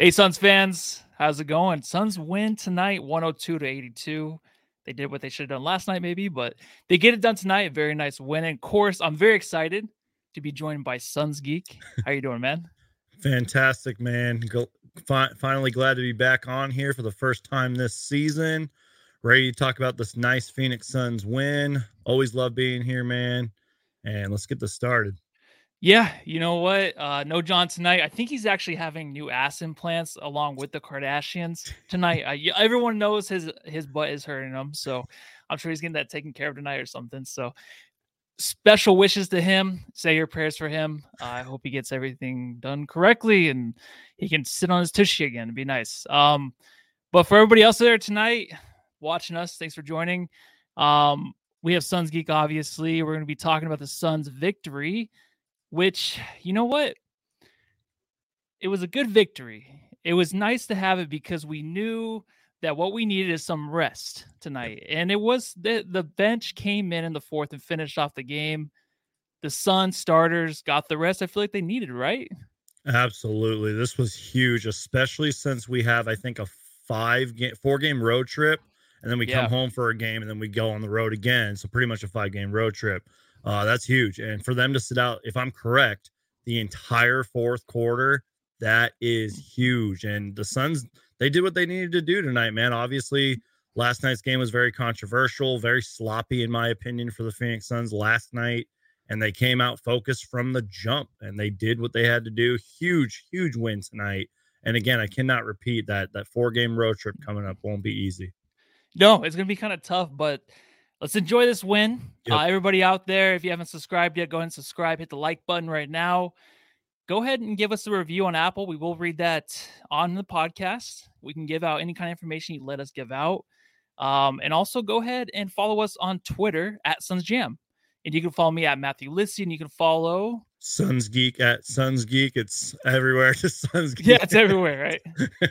Hey, Suns fans, how's it going? Suns win tonight, 102 to 82. They did what they should have done last night, maybe, but they get it done tonight. Very nice win. And of course, I'm very excited to be joined by Suns Geek. How you doing, man? Fantastic, man. Go, fi- finally glad to be back on here for the first time this season. Ready to talk about this nice Phoenix Suns win. Always love being here, man. And let's get this started. Yeah, you know what? Uh, no John tonight. I think he's actually having new ass implants along with the Kardashians tonight. Uh, everyone knows his his butt is hurting him, so I'm sure he's getting that taken care of tonight or something. So special wishes to him. Say your prayers for him. Uh, I hope he gets everything done correctly and he can sit on his tushy again. It'd be nice. Um, but for everybody else there tonight watching us, thanks for joining. Um, we have Suns Geek, obviously. We're going to be talking about the Suns' victory which, you know what? It was a good victory. It was nice to have it because we knew that what we needed is some rest tonight. And it was the the bench came in in the fourth and finished off the game. The Sun starters got the rest I feel like they needed, right? Absolutely. This was huge, especially since we have I think a 5 game 4 game road trip and then we yeah. come home for a game and then we go on the road again. So pretty much a 5 game road trip. Uh, that's huge. And for them to sit out, if I'm correct, the entire fourth quarter, that is huge. And the Suns, they did what they needed to do tonight, man. Obviously, last night's game was very controversial, very sloppy, in my opinion, for the Phoenix Suns last night. And they came out focused from the jump and they did what they had to do. Huge, huge win tonight. And again, I cannot repeat that that four game road trip coming up won't be easy. No, it's gonna be kind of tough, but let's enjoy this win. Yep. Uh, everybody out there, if you haven't subscribed yet, go ahead and subscribe. Hit the like button right now. Go ahead and give us a review on Apple. We will read that on the podcast. We can give out any kind of information you let us give out. Um, and also go ahead and follow us on Twitter at Suns Jam. And you can follow me at Matthew Lissy, and you can follow Suns Geek at Suns Geek. It's everywhere. Just Suns Geek. Yeah, it's everywhere, right?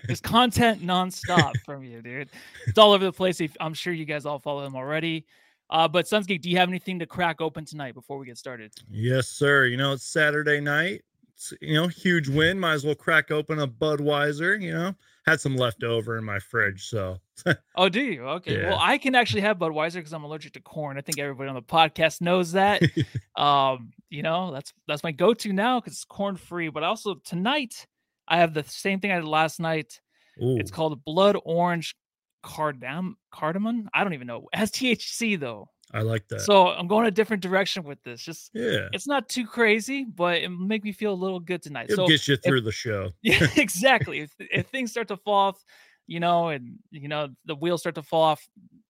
There's content nonstop from you, dude. It's all over the place. I'm sure you guys all follow him already. Uh, but Suns Geek, do you have anything to crack open tonight before we get started? Yes, sir. You know, it's Saturday night. It's, you know, huge win. Might as well crack open a Budweiser. You know, had some left over in my fridge. So, oh, do you? Okay. Yeah. Well, I can actually have Budweiser because I'm allergic to corn. I think everybody on the podcast knows that. um, you know, that's that's my go-to now because it's corn free. But also tonight, I have the same thing I did last night. Ooh. It's called Blood Orange Cardam cardamom. I don't even know. It has THC though. I like that. So I'm going a different direction with this. Just yeah, it's not too crazy, but it make me feel a little good tonight. It so gets you through if, the show. Yeah, exactly. if, if things start to fall off, you know, and you know the wheels start to fall off,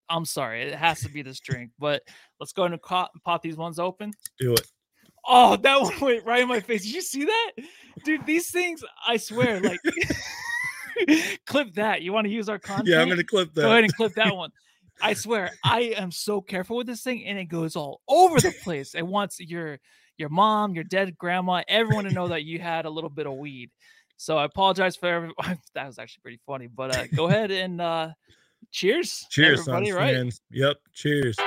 I'm sorry. It has to be this drink. But let's go ahead and pop, pop these ones open. Do it. Oh, that one went right in my face. Did you see that, dude? These things, I swear, like. clip that. You want to use our content? Yeah, I'm to clip that. Go ahead and clip that one. I swear, I am so careful with this thing, and it goes all over the place. It wants your your mom, your dead grandma, everyone to know that you had a little bit of weed. So I apologize for everyone. that was actually pretty funny. But uh, go ahead and uh, cheers, cheers, everybody. Right? Fans. Yep. Cheers.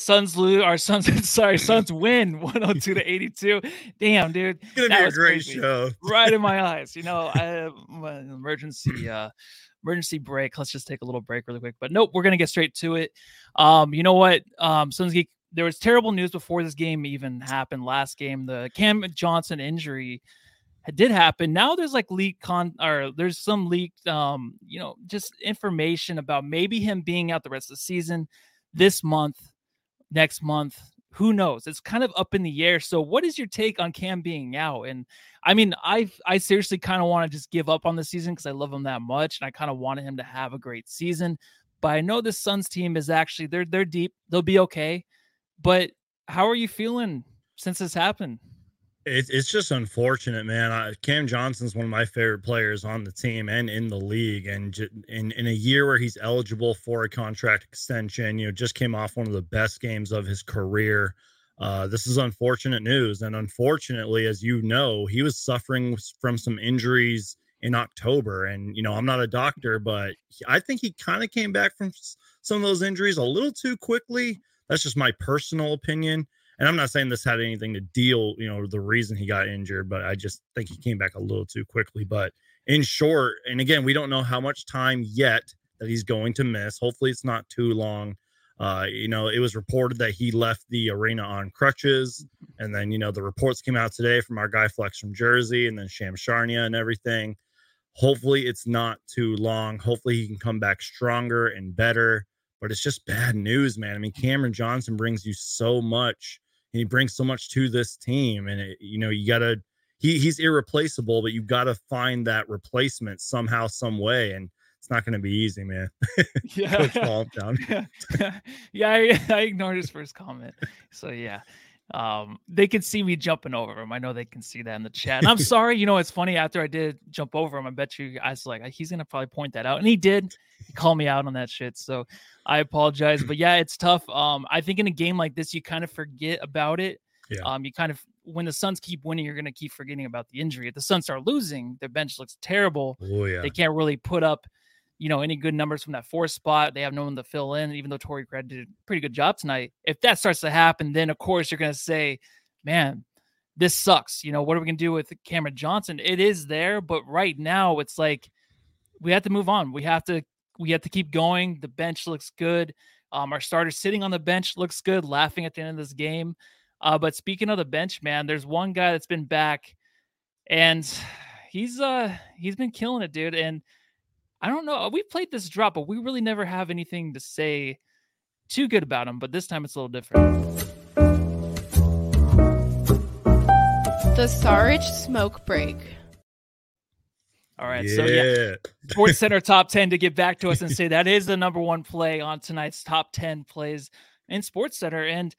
Suns lose. Our Suns, sorry, Suns win 102 to 82. Damn, dude, it's gonna that be a great crazy. show. Right in my eyes. You know, I emergency uh emergency break. Let's just take a little break really quick. But nope, we're gonna get straight to it. Um, you know what? Um, Suns Geek. There was terrible news before this game even happened. Last game, the Cam Johnson injury did happen. Now there's like leaked con or there's some leaked um, you know, just information about maybe him being out the rest of the season this month next month. Who knows? It's kind of up in the air. So, what is your take on Cam being out? And I mean, I I seriously kind of want to just give up on the season because I love him that much, and I kind of wanted him to have a great season. But I know this Suns team is actually they're they're deep. They'll be okay. But how are you feeling since this happened? It's it's just unfortunate, man. I, Cam Johnson's one of my favorite players on the team and in the league. And in in a year where he's eligible for a contract extension, you know, just came off one of the best games of his career. Uh, this is unfortunate news, and unfortunately, as you know, he was suffering from some injuries in October. And you know, I'm not a doctor, but I think he kind of came back from some of those injuries a little too quickly. That's just my personal opinion and I'm not saying this had anything to deal, you know, the reason he got injured, but I just think he came back a little too quickly. But in short, and again, we don't know how much time yet that he's going to miss. Hopefully, it's not too long. Uh, you know, it was reported that he left the arena on crutches, and then you know the reports came out today from our guy Flex from Jersey, and then Shams Charania and everything. Hopefully, it's not too long. Hopefully, he can come back stronger and better. But it's just bad news, man. I mean, Cameron Johnson brings you so much he brings so much to this team. And it, you know, you gotta he he's irreplaceable, but you gotta find that replacement somehow, some way. And it's not gonna be easy, man. Yeah. yeah. yeah, I, I ignored his first comment. So yeah. Um, they can see me jumping over him. I know they can see that in the chat. And I'm sorry, you know, it's funny after I did jump over him. I bet you guys like he's gonna probably point that out, and he did. He called me out on that shit. So I apologize, but yeah, it's tough. Um, I think in a game like this, you kind of forget about it. Yeah. Um, you kind of when the Suns keep winning, you're gonna keep forgetting about the injury. If the Suns start losing, their bench looks terrible. Oh yeah, they can't really put up you know, any good numbers from that fourth spot. They have no one to fill in, even though Torrey Craig did a pretty good job tonight. If that starts to happen, then of course you're going to say, man, this sucks. You know, what are we going to do with Cameron Johnson? It is there, but right now it's like we have to move on. We have to we have to keep going. The bench looks good. Um, our starter sitting on the bench looks good, laughing at the end of this game. Uh, but speaking of the bench, man, there's one guy that's been back, and he's uh he's been killing it, dude. And I don't know. Uh, we played this drop, but we really never have anything to say too good about him. But this time it's a little different. The Sarge smoke break. All right. Yeah. So yeah, Sports Center top 10 to get back to us and say that is the number one play on tonight's top 10 plays in Sports Center. And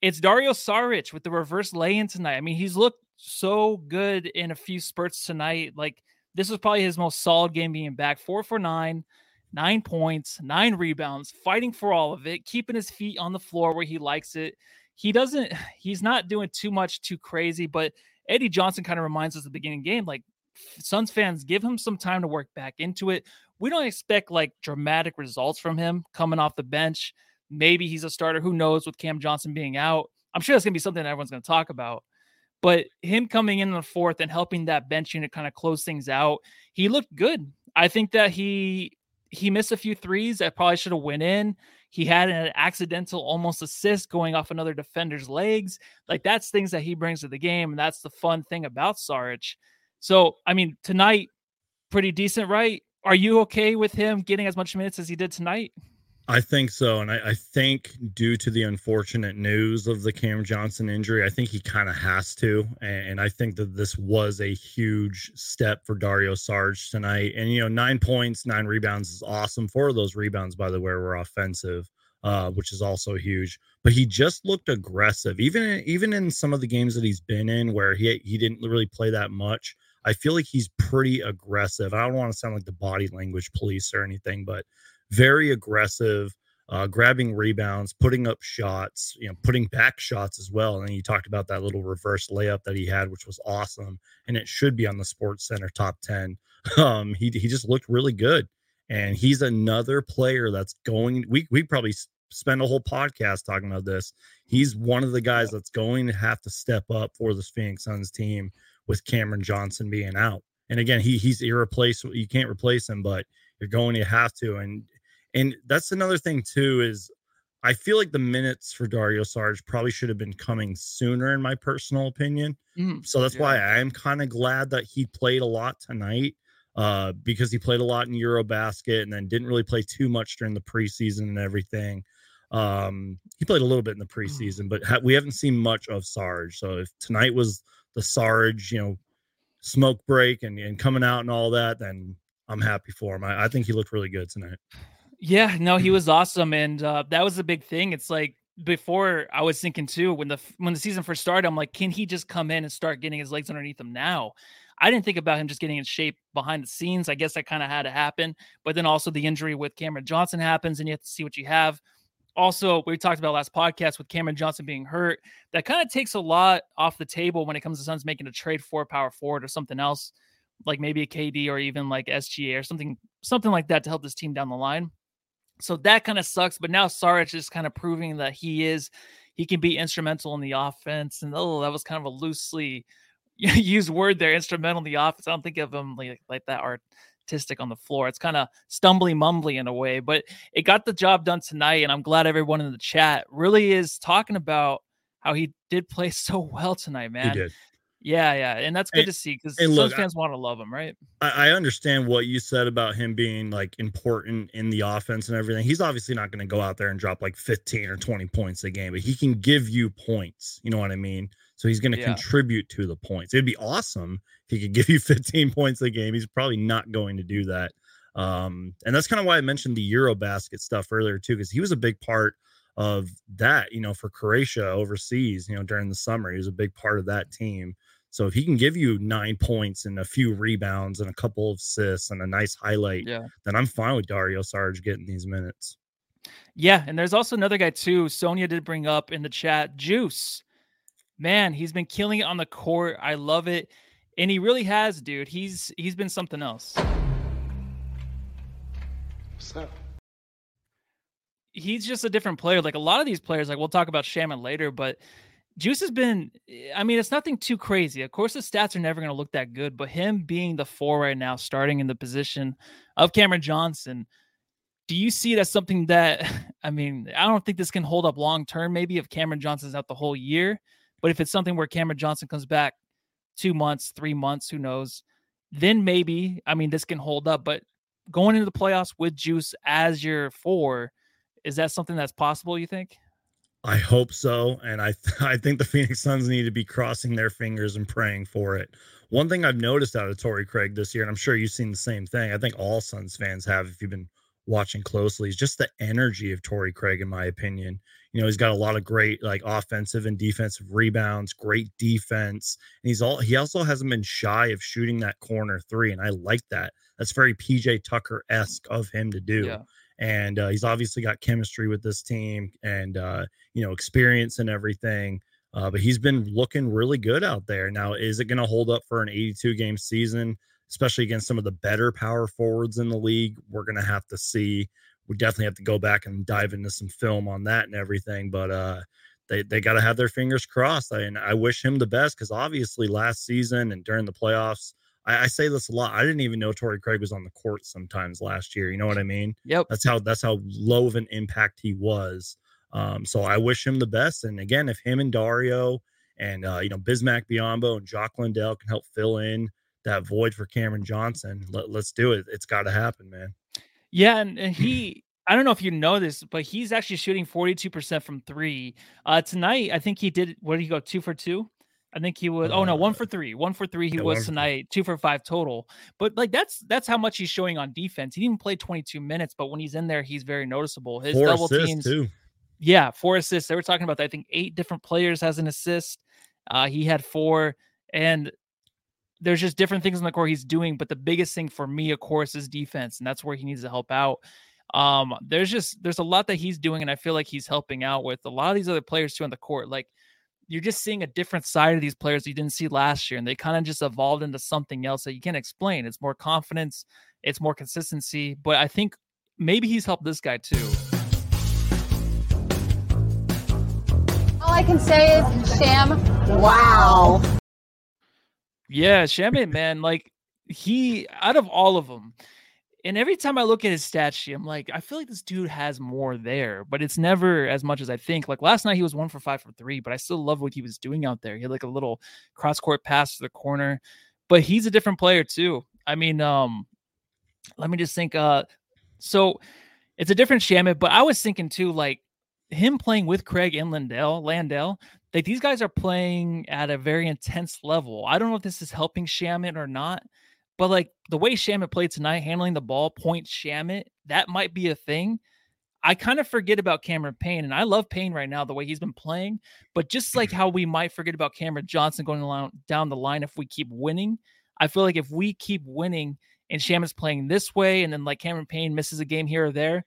it's Dario Saric with the reverse lay-in tonight. I mean, he's looked so good in a few spurts tonight. Like this was probably his most solid game being back. Four for nine, nine points, nine rebounds, fighting for all of it, keeping his feet on the floor where he likes it. He doesn't, he's not doing too much too crazy, but Eddie Johnson kind of reminds us the beginning game, like Suns fans, give him some time to work back into it. We don't expect like dramatic results from him coming off the bench. Maybe he's a starter. Who knows with Cam Johnson being out? I'm sure that's going to be something everyone's going to talk about. But him coming in the fourth and helping that bench unit kind of close things out, he looked good. I think that he he missed a few threes that probably should have went in. He had an accidental almost assist going off another defender's legs. Like that's things that he brings to the game, and that's the fun thing about Saric. So I mean, tonight, pretty decent, right? Are you okay with him getting as much minutes as he did tonight? I think so. And I, I, think due to the unfortunate news of the Cam Johnson injury, I think he kind of has to. And I think that this was a huge step for Dario Sarge tonight. And, you know, nine points, nine rebounds is awesome. Four of those rebounds, by the way, were offensive, uh, which is also huge. But he just looked aggressive. Even, even in some of the games that he's been in where he, he didn't really play that much, I feel like he's pretty aggressive. I don't want to sound like the body language police or anything, but very aggressive, uh, grabbing rebounds, putting up shots, you know, putting back shots as well. And you talked about that little reverse layup that he had, which was awesome, and it should be on the Sports Center top ten. Um, he he just looked really good, and he's another player that's going. We we probably spend a whole podcast talking about this. He's one of the guys that's going to have to step up for this Phoenix Suns team with Cameron Johnson being out. And again, he he's irreplaceable. You can't replace him, but you're going to have to. And and that's another thing too is I feel like the minutes for Dario Sarge probably should have been coming sooner, in my personal opinion. Mm, so that's yeah. why I am kind of glad that he played a lot tonight, uh, because he played a lot in Eurobasket and then didn't really play too much during the preseason and everything. Um, he played a little bit in the mm. preseason, but ha- we haven't seen much of Sarge. So if tonight was the Sarge, you know, smoke break and, and coming out and all that, then I'm happy for him. I, I think he looked really good tonight. Yeah, no, he mm-hmm. was awesome, and uh, that was a big thing. It's like before I was thinking too when the when the season first started, I'm like, can he just come in and start getting his legs underneath him now? I didn't think about him just getting in shape behind the scenes. I guess that kind of had to happen. But then also the injury with Cameron Johnson happens, and you have to see what you have. Also, we talked about last podcast with Cameron Johnson being hurt. That kind of takes a lot off the table when it comes to Suns making a trade for power forward or something else, like maybe a KD or even like SGA or something, something like that to help this team down the line. So that kind of sucks. But now Saric is kind of proving that he is, he can be instrumental in the offense. And oh, that was kind of a loosely used word there, instrumental in the offense. I don't think of him like, like that artistic on the floor. It's kind of stumbly mumbly in a way, but it got the job done tonight. And I'm glad everyone in the chat really is talking about how he did play so well tonight, man. Yeah, yeah, and that's good and, to see because Suns fans want to love him, right? I, I, understand what you said about him being like important in the offense and everything. He's obviously not going to go out there and drop like 15 or 20 points a game, but he can give you points. You know what I mean? So he's going to yeah. contribute to the points. It'd be awesome if he could give you 15 points a game. He's probably not going to do that. Um, and that's kind of why I mentioned the Eurobasket stuff earlier too, because he was a big part of that, you know, for Croatia overseas, you know, during the summer. He was a big part of that team. So if he can give you nine points and a few rebounds and a couple of assists and a nice highlight, yeah. then I'm fine with Dario Sarge getting these minutes. Yeah, and there's also another guy too. Sonia did bring up in the chat, Juice. Man, he's been killing it on the court. I love it. And he really has, dude. He's he's been something else. What's up? He's just a different player. Like a lot of these players, like we'll talk about Shamet later, but Juice has been, I mean, it's nothing too crazy. Of course, the stats are never going to look that good, but him being the four right now, starting in the position of Cameron Johnson, do you see as something that, I mean, I don't think this can hold up long term, maybe if Cameron Johnson's out the whole year, but if it's something where Cameron Johnson comes back two months, three months, who knows, then maybe, I mean, this can hold up. But going into the playoffs with Juice as your four, is that something that's possible, you think? I hope so, and I th- I think the Phoenix Suns need to be crossing their fingers and praying for it. One thing I've noticed out of Torrey Craig this year, and I'm sure you've seen the same thing. I think all Suns fans have, if you've been watching closely, is just the energy of Torrey Craig. In my opinion, you know, he's got a lot of great like offensive and defensive rebounds, great defense, and he's all he also hasn't been shy of shooting that corner three, and I like that. That's very PJ Tucker esque of him to do. Yeah and uh, he's obviously got chemistry with this team and uh, you know experience and everything. Uh, but he's been looking really good out there. Now, is it going to hold up for an 82 game season, especially against some of the better power forwards in the league? We're going to have to see. We definitely have to go back and dive into some film on that and everything. But uh, they they got to have their fingers crossed. I, and I wish him the best because obviously last season and during the playoffs, I, I, say this a lot. I didn't even know Torrey Craig was on the court sometimes last year. You know what I mean? Yep. That's how that's how low of an impact he was. Um, so I wish him the best. And again, if him and Dario and uh, you know Bismack Biyombo and Jock Landale can help fill in that void for Cameron Johnson, let, us do it. It's got to happen, man. Yeah, and, and he. I don't know if you know this, but he's actually shooting 42% from three. Uh, tonight, I think he did. What did he go? Two for two? I think he was. Uh, oh no, one uh, for three. One for three. He yeah, was tonight. Two for five total. But like that's that's how much he's showing on defense. He didn't even play 22 minutes, but when he's in there, he's very noticeable. His four double teams. Too. Yeah, four assists. They were talking about. That. I think eight different players has an assist. Uh, he had four, and there's just different things in the core he's doing. But the biggest thing for me, of course, is defense, and that's where he needs to help out. Um, there's just there's a lot that he's doing, and I feel like he's helping out with a lot of these other players too on the court. Like you're just seeing a different side of these players you didn't see last year, and they kind of just evolved into something else that you can't explain. It's more confidence, it's more consistency, but I think maybe he's helped this guy too. All I can say is, Sham, wow. Yeah, Shamet, man, like he out of all of them, and every time I look at his stat sheet, I'm like, I feel like this dude has more there, but it's never as much as I think. Like last night, he was one for five for three, but I still love what he was doing out there. He had like a little cross court pass to the corner, but he's a different player too. I mean, um, let me just think. Uh, so it's a different Shamet, but I was thinking too, like him playing with Craig and Landale, Landell, like these guys are playing at a very intense level. I don't know if this is helping Shamet or not but like the way Shamet played tonight, handling the ball, point Shamet, that might be a thing. I kind of forget about Cameron Payne, and I love Payne right now the way he's been playing. But just like mm-hmm. how we might forget about Cameron Johnson going down the line if we keep winning, I feel like if we keep winning and Shamet's playing this way, and then like Cameron Payne misses a game here or there,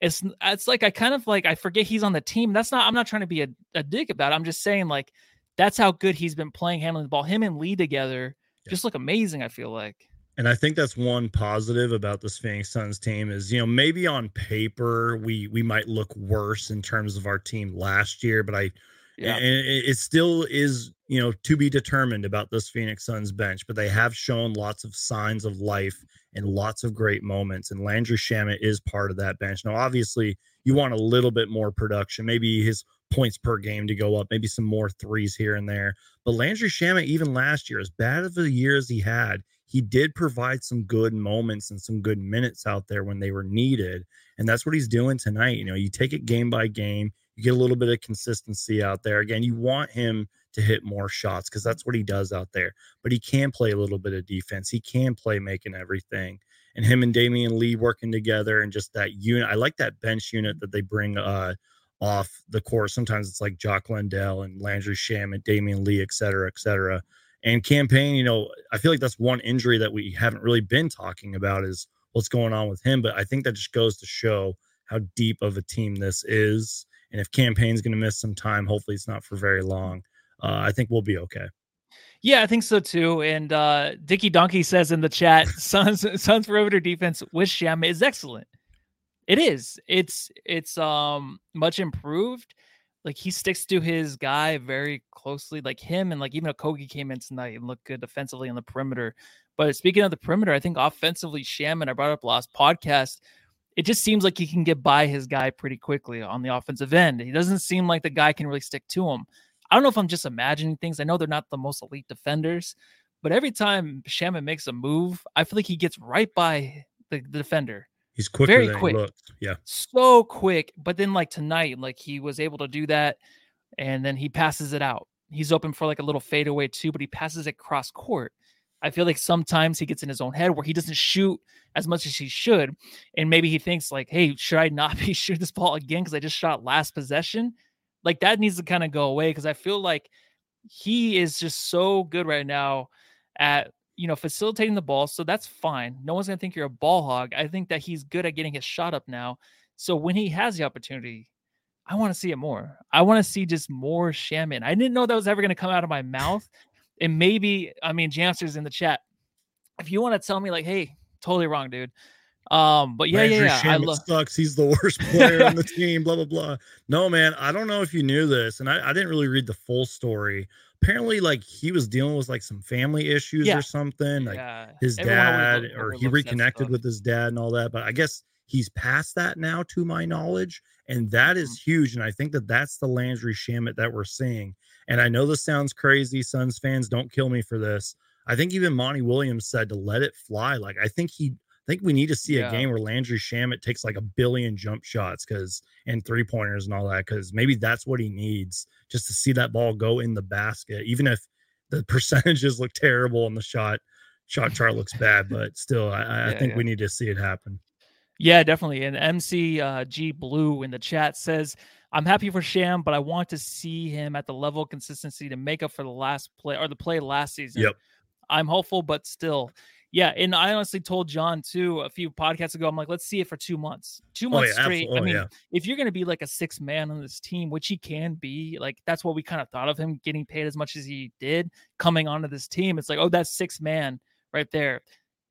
it's it's like I kind of like I forget he's on the team. That's not I'm not trying to be a, a dick about it. I'm just saying like that's how good he's been playing handling the ball. Him and Lee together yeah. just look amazing. I feel like. And I think that's one positive about this Phoenix Suns team is, you know, maybe on paper we we might look worse in terms of our team last year, but I yeah. and it, still is, you know, to be determined about this Phoenix Suns bench, but they have shown lots of signs of life and lots of great moments. And Landry Shamet is part of that bench. Now, obviously, you want a little bit more production, maybe his points per game to go up, maybe some more threes here and there. But Landry Shamet, even last year, as bad of a year as he had, he did provide some good moments and some good minutes out there when they were needed. And that's what he's doing tonight. You know, you take it game by game, you get a little bit of consistency out there. Again, you want him to hit more shots because that's what he does out there. But he can play a little bit of defense. He can play making everything. And him and Damion Lee working together and just that unit. I like that bench unit that they bring uh off the course. Sometimes it's like Jock Landale and Landry Sham and Damion Lee, et cetera, et cetera. And Cam Payne, you know, I feel like that's one injury that we haven't really been talking about is what's going on with him. But I think that just goes to show how deep of a team this is. And if Cam Payne's going to miss some time, hopefully it's not for very long. Uh, I think we'll be okay. Yeah, I think so too. And uh Dicky Donkey says in the chat, Suns Suns perimeter defense with Sham is excellent. It is. It's it's um much improved like he sticks to his guy very closely, like him and like even Okogie came in tonight and looked good defensively on the perimeter. But speaking of the perimeter, I think offensively, Shaman, I brought up last podcast, it just seems like he can get by his guy pretty quickly on the offensive end. He doesn't seem like the guy can really stick to him. I don't know if I'm just imagining things. I know they're not the most elite defenders, but every time Shaman makes a move, I feel like he gets right by the, the defender. He's quicker Very quick. Yeah. So quick. But then like tonight, like he was able to do that and then he passes it out. He's open for like a little fadeaway too, but he passes it cross court. I feel like sometimes he gets in his own head where he doesn't shoot as much as he should. And maybe he thinks like, hey, should I not be shooting this ball again? Because I just shot last possession. Like that needs to kind of go away because I feel like he is just so good right now at you know, facilitating the ball. So that's fine. No one's going to think you're a ball hog. I think that he's good at getting his shot up now. So when he has the opportunity, I want to see it more. I want to see just more Shaman. I didn't know that was ever going to come out of my mouth. And maybe, I mean, Jamster's in the chat. If you want to tell me, like, hey, totally wrong, dude. Um, but yeah, Landry yeah, yeah. I love sucks. He's the worst player on the team, blah, blah, blah. No, man, I don't know if you knew this, and I, I didn't really read the full story apparently like he was dealing with like some family issues yeah. or something like yeah. his dad or he reconnected with his dad and all that but i guess he's past that now to my knowledge and that is mm-hmm. huge and i think that that's the landry shamet that we're seeing and i know this sounds crazy suns fans don't kill me for this i think even monty williams said to let it fly like i think he I think we need to see yeah. a game where Landry Shamet takes like a billion jump shots because and three pointers and all that because maybe that's what he needs just to see that ball go in the basket, even if the percentages look terrible and the shot shot chart looks bad, but still, I, I yeah, think yeah. we need to see it happen. Yeah, definitely. And MC uh, G Blue in the chat says, "I'm happy for Sham, but I want to see him at the level of consistency to make up for the last play or the play last season. Yep. I'm hopeful, but still." Yeah, and I honestly told John too a few podcasts ago. I'm like, let's see it for two months, two months oh, yeah, straight. I mean, yeah. if you're going to be like a six man on this team, which he can be, like that's what we kind of thought of him getting paid as much as he did coming onto this team. It's like, oh, that's six man right there.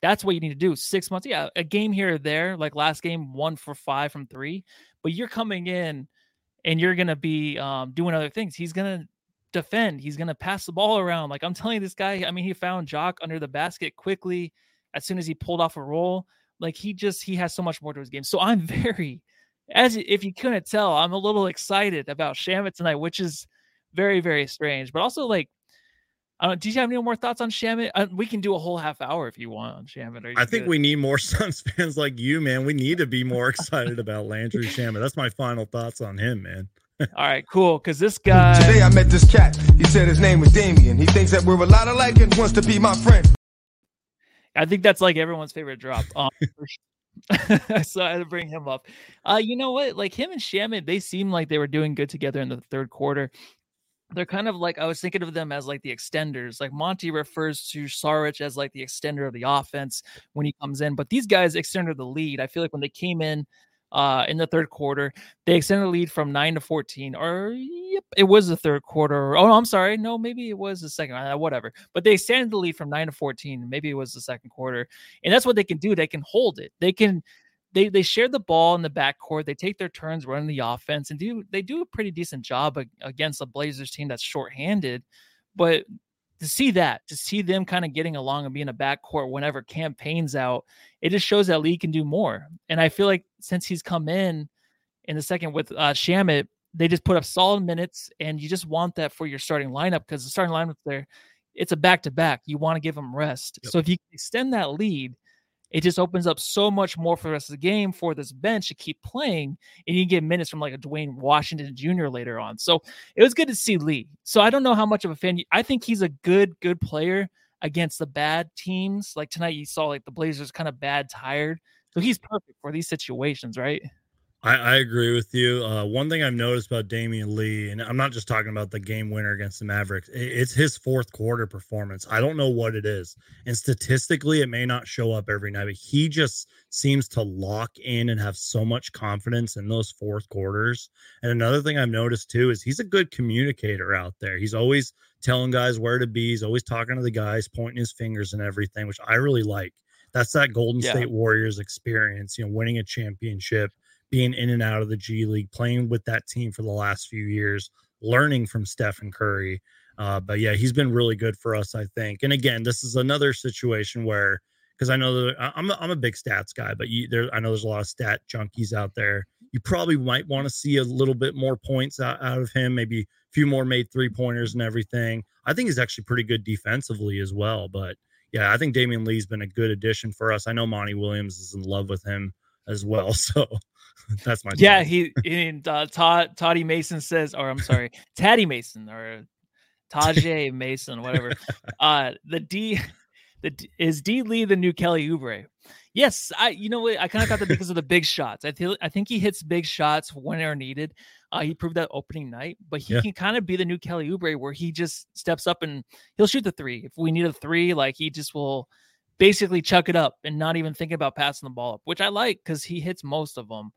That's what you need to do. Six months, yeah, a game here or there, like last game, one for five from three. But you're coming in and you're gonna be um, doing other things. He's gonna defend. He's going to pass the ball around. Like I'm telling you, this guy, I mean, he found Jock under the basket quickly as soon as he pulled off a roll. Like he just, he has so much more to his game. So I'm very, as if you couldn't tell, I'm a little excited about Shamet tonight, which is very, very strange. But also, like, uh, do you have any more thoughts on Shamet? Uh, we can do a whole half hour if you want on Shamet. I think good? we need more Suns fans like you, man. We need to be more excited about Landry Shamet. That's my final thoughts on him, man. All right, cool. Because this guy. Today I met this cat. He said his name was Damien. He thinks that we're a lot alike and wants to be my friend. I think that's like everyone's favorite drop. Um, so I had to bring him up. Uh, you know what? Like him and Shamet, they seem like they were doing good together in the third quarter. They're kind of like I was thinking of them as like the extenders. Like Monty refers to Saric as like the extender of the offense when he comes in, but these guys extended the lead. I feel like when they came in uh, in the third quarter. They extended the lead from nine to 14, or yep, it was the third quarter. Oh, I'm sorry. No, maybe it was the second, uh, whatever. But they extended the lead from nine to 14. Maybe it was the second quarter. And that's what they can do. They can hold it. They can, they, they share the ball in the backcourt. They take their turns running the offense and do, they do a pretty decent job against a Blazers team that's shorthanded. But to see that, to see them kind of getting along and being a backcourt whenever Cam Payne's out, it just shows that Lee can do more. And I feel like since he's come in in the second with uh, Shamet, they just put up solid minutes, and you just want that for your starting lineup because the starting lineup there, it's a back to back. You want to give them rest. Yep. So if you extend that lead, it just opens up so much more for the rest of the game for this bench to keep playing, and you get minutes from like a Duane Washington Jr. later on. So it was good to see Lee. So I don't know how much of a fan. I think he's a good, good player against the bad teams. Like tonight, you saw like the Blazers kind of bad, tired. So he's perfect for these situations, right? I, I agree with you. Uh, one thing I've noticed about Damion Lee, and I'm not just talking about the game winner against the Mavericks, it's his fourth quarter performance. I don't know what it is. And statistically, it may not show up every night, but he just seems to lock in and have so much confidence in those fourth quarters. And another thing I've noticed too is he's a good communicator out there. He's always telling guys where to be, he's always talking to the guys, pointing his fingers and everything, which I really like. That's that Golden yeah. State Warriors experience, you know, winning a championship being in and out of the G League, playing with that team for the last few years, learning from Stephen Curry. Uh, but yeah, he's been really good for us, I think. And again, this is another situation where, because I know that I'm a, I'm a big stats guy, but you, there I know there's a lot of stat junkies out there. You probably might want to see a little bit more points out, out of him, maybe a few more made three pointers and everything. I think he's actually pretty good defensively as well. But yeah, I think Damion Lee's been a good addition for us. I know Monty Williams is in love with him as well. So that's my yeah. He and uh, Todd Toddy Mason says, or I'm sorry, Taddy Mason or Tajay Mason, whatever. Uh, the D, the is D Lee the new Kelly Oubre? Yes, I. You know what? I kind of got that because of the big shots. I feel I think he hits big shots when they're needed. Uh, he proved that opening night, but he yeah. can kind of be the new Kelly Oubre, where he just steps up and he'll shoot the three. If we need a three, like he just will basically chuck it up and not even think about passing the ball up, which I like because he hits most of them.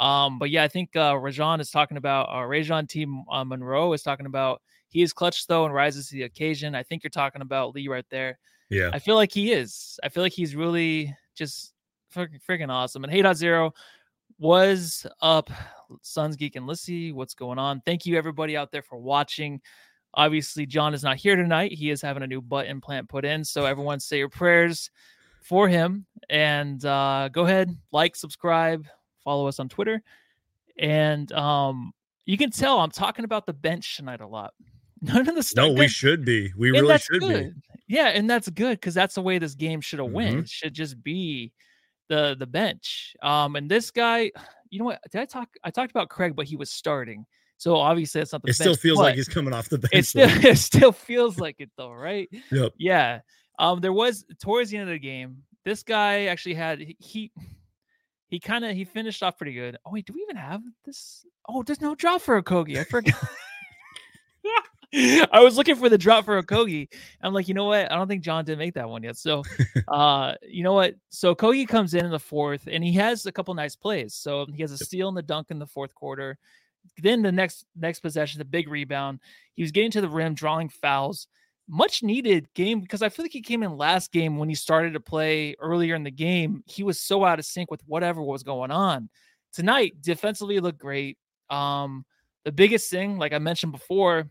Um, but yeah, I think uh, Rajon is talking about uh, Rajon T. Uh, Monroe is talking about he is clutch though and rises to the occasion. I think you're talking about Lee right there. Yeah, I feel like he is. I feel like he's really just freaking, freaking awesome. And Hey Dot Zero was up, Suns Geek and Lissy. What's going on? Thank you everybody out there for watching. Obviously, John is not here tonight. He is having a new butt implant put in. So everyone say your prayers for him. And uh, go ahead, like, subscribe, follow us on Twitter. And um, you can tell I'm talking about the bench tonight a lot. None of the stuff. No, we should be. We and really should good. be. Yeah, and that's good because that's the way this game should have mm-hmm. went. Should just be the the bench. Um, and this guy, you know what? Did I talk? I talked about Craig, but he was starting. So obviously it's not the It still feels like he's coming off the bench. It still it still feels like it though, right? Yep. Yeah. Um, there was towards the end of the game, this guy actually had he he kind of he finished off pretty good. Oh wait, do we even have this? Oh, there's no drop for Okogie. I forgot. I was looking for the drop for Okogie. I'm like, you know what? I don't think John did make that one yet. So, uh, you know what? So Kogi comes in in the fourth, and he has a couple nice plays. So he has a steal and the dunk in the fourth quarter. Then the next next possession, the big rebound. He was getting to the rim, drawing fouls. Much needed game because I feel like he came in last game when he started to play earlier in the game. He was so out of sync with whatever was going on. Tonight, defensively looked great. Um, the biggest thing, like I mentioned before,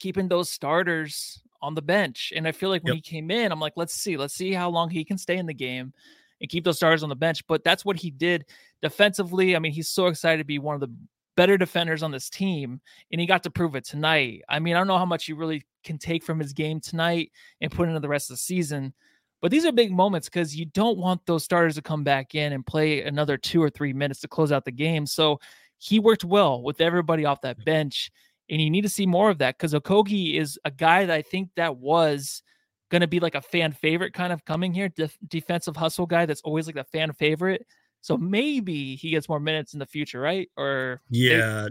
keeping those starters on the bench. And I feel like when yep. he came in, I'm like, let's see, let's see how long he can stay in the game and keep those starters on the bench. But that's what he did defensively. I mean, he's so excited to be one of the better defenders on this team, and he got to prove it tonight. I mean, I don't know how much you really can take from his game tonight and put into the rest of the season, but these are big moments because you don't want those starters to come back in and play another two or three minutes to close out the game. So he worked well with everybody off that bench, and you need to see more of that because Okogie is a guy that I think that was going to be like a fan favorite kind of coming here, def- defensive hustle guy that's always like a fan favorite So maybe he gets more minutes in the future, right? Or yeah,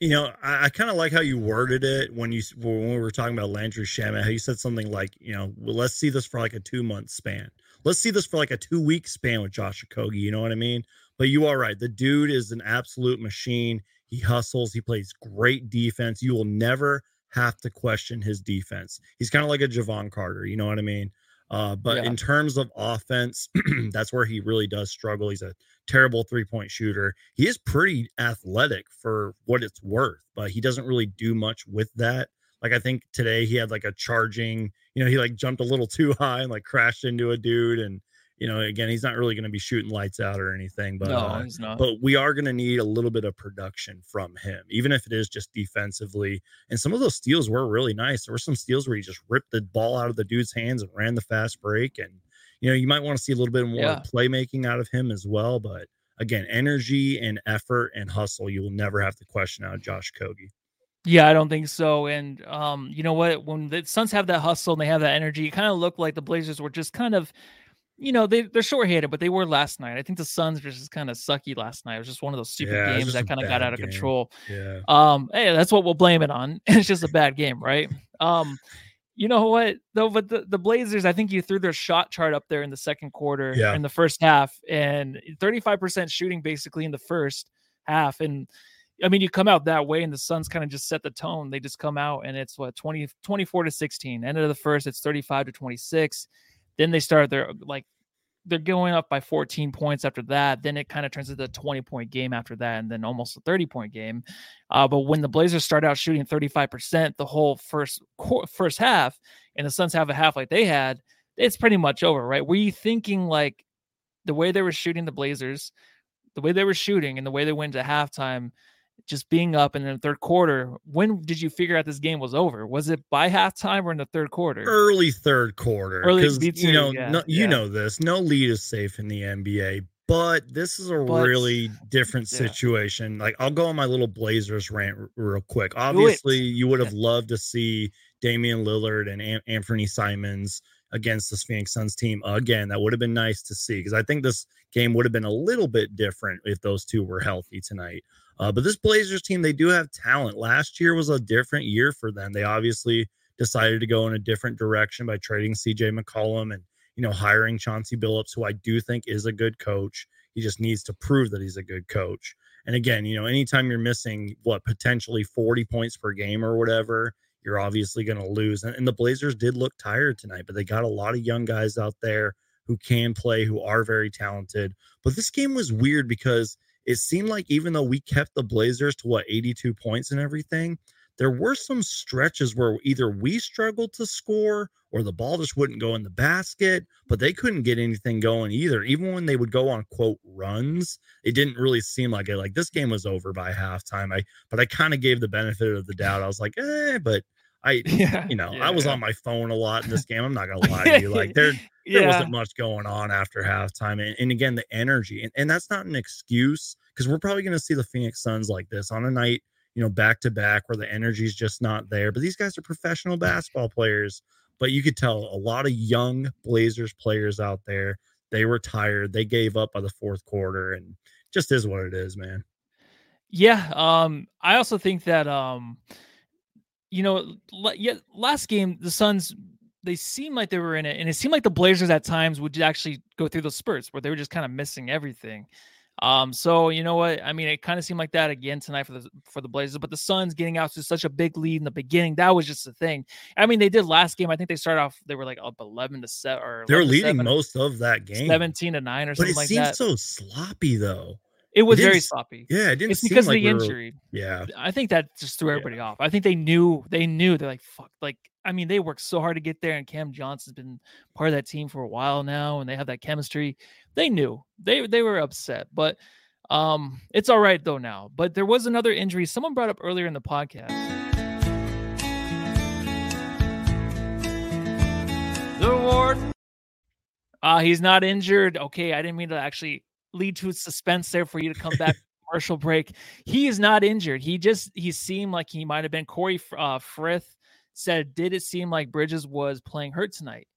you know, I, I kind of like how you worded it when you when we were talking about Landry Shamet. How you said something like, you know, well, let's see this for like a two month span. Let's see this for like a two week span with Josh Okogie. You know what I mean? But you are right. The dude is an absolute machine. He hustles. He plays great defense. You will never have to question his defense. He's kind of like a Jevon Carter. You know what I mean? Uh, but yeah. in terms of offense, that's where he really does struggle. He's a terrible three point shooter. He is pretty athletic for what it's worth, but he doesn't really do much with that. Like I think today he had like a charging, you know, he like jumped a little too high and like crashed into a dude and you know, again, he's not really going to be shooting lights out or anything, but no, uh, he's not. But we are going to need a little bit of production from him, even if it is just defensively. And some of those steals were really nice. There were some steals where he just ripped the ball out of the dude's hands and ran the fast break. And you know, you might want to see a little bit more yeah. playmaking out of him as well. But again, energy and effort and hustle, you will never have to question out Josh Okogie. Yeah, I don't think so. And um, you know what? When the Suns have that hustle and they have that energy, it kind of looked like the Blazers were just kind of you know, they they're short-handed, but they were last night. I think the Suns were just kind of sucky last night. It was just one of those stupid yeah, games that kind of got out of game. control. Yeah. Um, hey, that's what we'll blame it on. it's just a bad game, right? Um, you know what though, but the, the Blazers, I think you threw their shot chart up there in the second quarter yeah. in the first half, and 35% shooting basically in the first half. And I mean, you come out that way, and the Suns kind of just set the tone. They just come out, and it's what 20, 24 to 16. End of the first, it's 35 to 26 then they start their like they're going up by 14 points after that. Then it kind of turns into a 20 point game after that, and then almost a 30 point game. Uh, but when the Blazers start out shooting 35% the whole first first half, and the Suns have a half like they had, it's pretty much over, right? Were you thinking like the way they were shooting the Blazers, the way they were shooting, and the way they went to halftime? Just being up in the third quarter. When did you figure out this game was over? Was it by halftime or in the third quarter? Early third quarter. Early, you know, yeah, no, you yeah. know this. No lead is safe in the NBA, but this is a but, really different situation. Yeah. Like I'll go on my little Blazers rant r- real quick. Obviously, you would have loved to see Damian Lillard and An- Anfernee Simons against the Phoenix Suns team again. That would have been nice to see because I think this game would have been a little bit different if those two were healthy tonight. Uh, but this Blazers team, they do have talent. Last year was a different year for them. They obviously decided to go in a different direction by trading CJ McCollum and you know hiring Chauncey Billups, who I do think is a good coach. He just needs to prove that he's a good coach. And again, you know, anytime you're missing what potentially 40 points per game or whatever, you're obviously going to lose. And, and the Blazers did look tired tonight, but they got a lot of young guys out there who can play, who are very talented. But this game was weird because it seemed like even though we kept the Blazers to what 82 points and everything, there were some stretches where either we struggled to score or the ball just wouldn't go in the basket, but they couldn't get anything going either. Even when they would go on quote runs, it didn't really seem like it. Like this game was over by halftime. I but I kind of gave the benefit of the doubt. I was like, eh, but I, yeah, you know, yeah. I was on my phone a lot in this game. I'm not gonna lie to you. Like there, there wasn't much going on after halftime. And, and again, the energy, and, and that's not an excuse because we're probably gonna see the Phoenix Suns like this on a night, you know, back to back where the energy is just not there. But these guys are professional basketball players. But you could tell a lot of young Blazers players out there, they were tired. They gave up by the fourth quarter, and just is what it is, man. Yeah. Um, I also think that um you know, yeah, last game the Suns they seemed like they were in it, and it seemed like the Blazers at times would actually go through those spurts where they were just kind of missing everything. Um, so you know what? I mean, it kind of seemed like that again tonight for the for the Blazers, but the Suns getting out to such a big lead in the beginning, that was just the thing. I mean, they did last game. I think they started off, they were like up 11 to 7 or they were leading most of that game, 17 to 9 or but something like that. It seemed so sloppy though. It was very sloppy. Yeah, it didn't. It's because like of the injury. Were, yeah, I think that just threw everybody yeah. off. I think they knew. They knew. They're like, fuck. Like, I mean, they worked so hard to get there, and Cam Johnson's been part of that team for a while now, and they have that chemistry. They knew. They they were upset, but um, it's all right though now. But there was another injury. Someone brought up earlier in the podcast. The warden. Uh, he's not injured. Okay, I didn't mean to actually lead to a suspense there for you to come back commercial break. He is not injured. He just he seemed like he might have been. Corey uh, Frith said, "Did it seem like Bridges was playing hurt tonight?"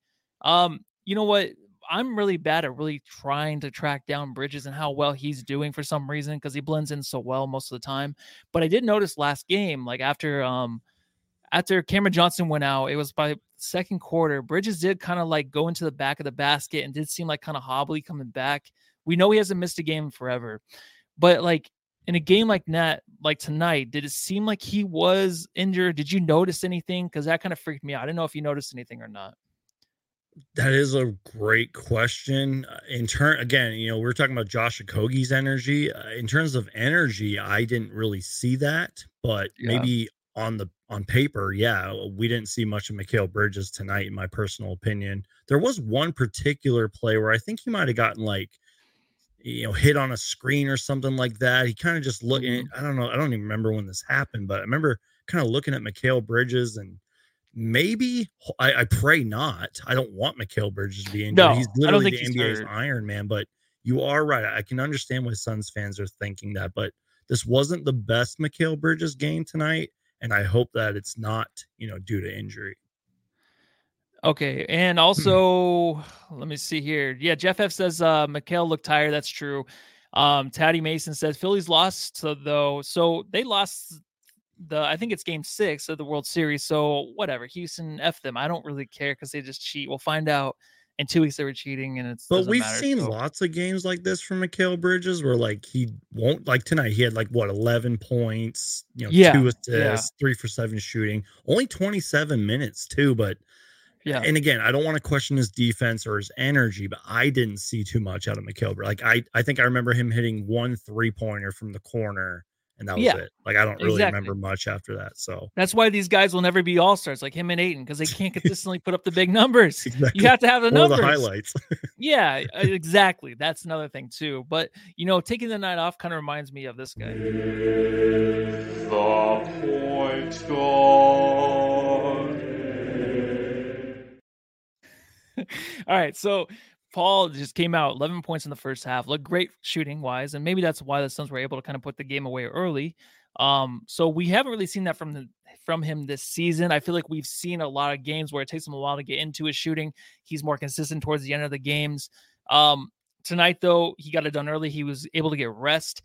Um, you know what? I'm really bad at really trying to track down Bridges and how well he's doing for some reason because he blends in so well most of the time. But I did notice last game, like after um after Cameron Johnson went out, it was by second quarter. Bridges did kind of like go into the back of the basket and did seem like kind of hobbly coming back. We know he hasn't missed a game forever, but like in a game like that, like tonight, did it seem like he was injured? Did you notice anything? Because that kind of freaked me out. I don't know if you noticed anything or not. That is a great question. Uh, in turn, again, you know, we are talking about Josh Okogie's energy. Uh, in terms of energy, I didn't really see that, but yeah. maybe on the on paper, yeah, we didn't see much of Mikal Bridges tonight, in my personal opinion. There was one particular play where I think he might have gotten like, you know, hit on a screen or something like that. He kind of just looking. Mm-hmm. I don't know. I don't even remember when this happened, but I remember kind of looking at Mikal Bridges and maybe I, I, pray not. I don't want Mikal Bridges to be injured. No, he's literally the NBA's hurt. Iron Man, but you are right. I can understand why Suns fans are thinking that, but this wasn't the best Mikal Bridges game tonight, and I hope that it's not, you know, due to injury. Okay, and also let me see here. Yeah, Jeff F says uh Mikal looked tired. That's true. Um, Taddy Mason says Phillies lost so though, so they lost the I think it's game six of the World Series. So whatever, Houston F them. I don't really care because they just cheat. We'll find out in two weeks they were cheating and it's but we've matter, seen so. lots of games like this from Mikal Bridges where like he won't like tonight he had like what 11 points you know yeah, two assists yeah. three for seven shooting only 27 minutes too but yeah and again I don't want to question his defense or his energy but I didn't see too much out of Mikal like I I think I remember him hitting one three pointer from the corner and that was yeah, it. Like I don't really exactly. remember much after that. So that's why these guys will never be all stars, like him and Ayton, because they can't consistently put up the big numbers. Exactly. You have to have the numbers, the highlights. yeah, uh, exactly. That's another thing too. But you know, taking the night off kind of reminds me of this guy. The point guard. all right, so Paul just came out 11 points in the first half, looked great shooting wise, and maybe that's why the Suns were able to kind of put the game away early. Um, so we haven't really seen that from the from him this season. I feel like we've seen a lot of games where it takes him a while to get into his shooting. He's more consistent towards the end of the games. Um, tonight though, he got it done early. He was able to get rest.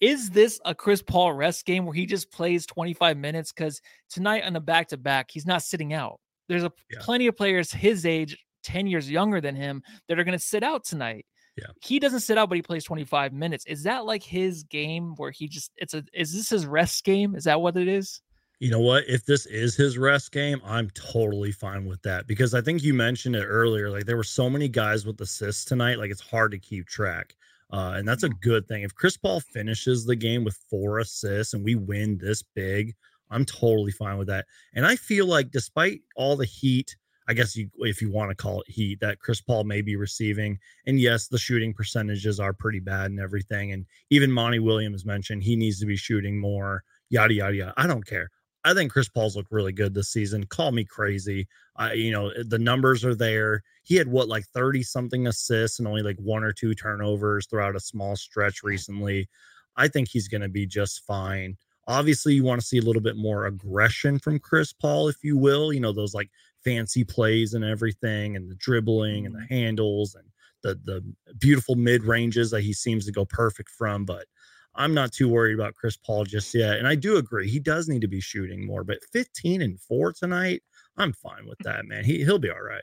Is this a Chris Paul rest game where he just plays 25 minutes? Because tonight on the back to back, he's not sitting out. There's a yeah. plenty of players his age 10 years younger than him that are going to sit out tonight. Yeah. He doesn't sit out, but he plays 25 minutes. Is that like his game where he just, it's a, is this his rest game? Is that what it is? You know what? If this is his rest game, I'm totally fine with that because I think you mentioned it earlier. Like there were so many guys with assists tonight, like it's hard to keep track. Uh, and that's a mm-hmm. good thing. If Chris Paul finishes the game with four assists and we win this big, I'm totally fine with that. And I feel like despite all the heat I guess you, if you want to call it heat that Chris Paul may be receiving. And yes, the shooting percentages are pretty bad and everything. And even Monty Williams mentioned he needs to be shooting more, yada, yada, yada. I don't care. I think Chris Paul's looked really good this season. Call me crazy. I, you know, the numbers are there. He had what, like 30 something assists and only like one or two turnovers throughout a small stretch recently. I think he's going to be just fine. Obviously, you want to see a little bit more aggression from Chris Paul, if you will. You know, those like fancy plays and everything, and the dribbling and the mm-hmm. handles and the the beautiful mid ranges that he seems to go perfect from. But I'm not too worried about Chris Paul just yet. And I do agree he does need to be shooting more. But 15 and four tonight, I'm fine with that, man. He he'll be all right.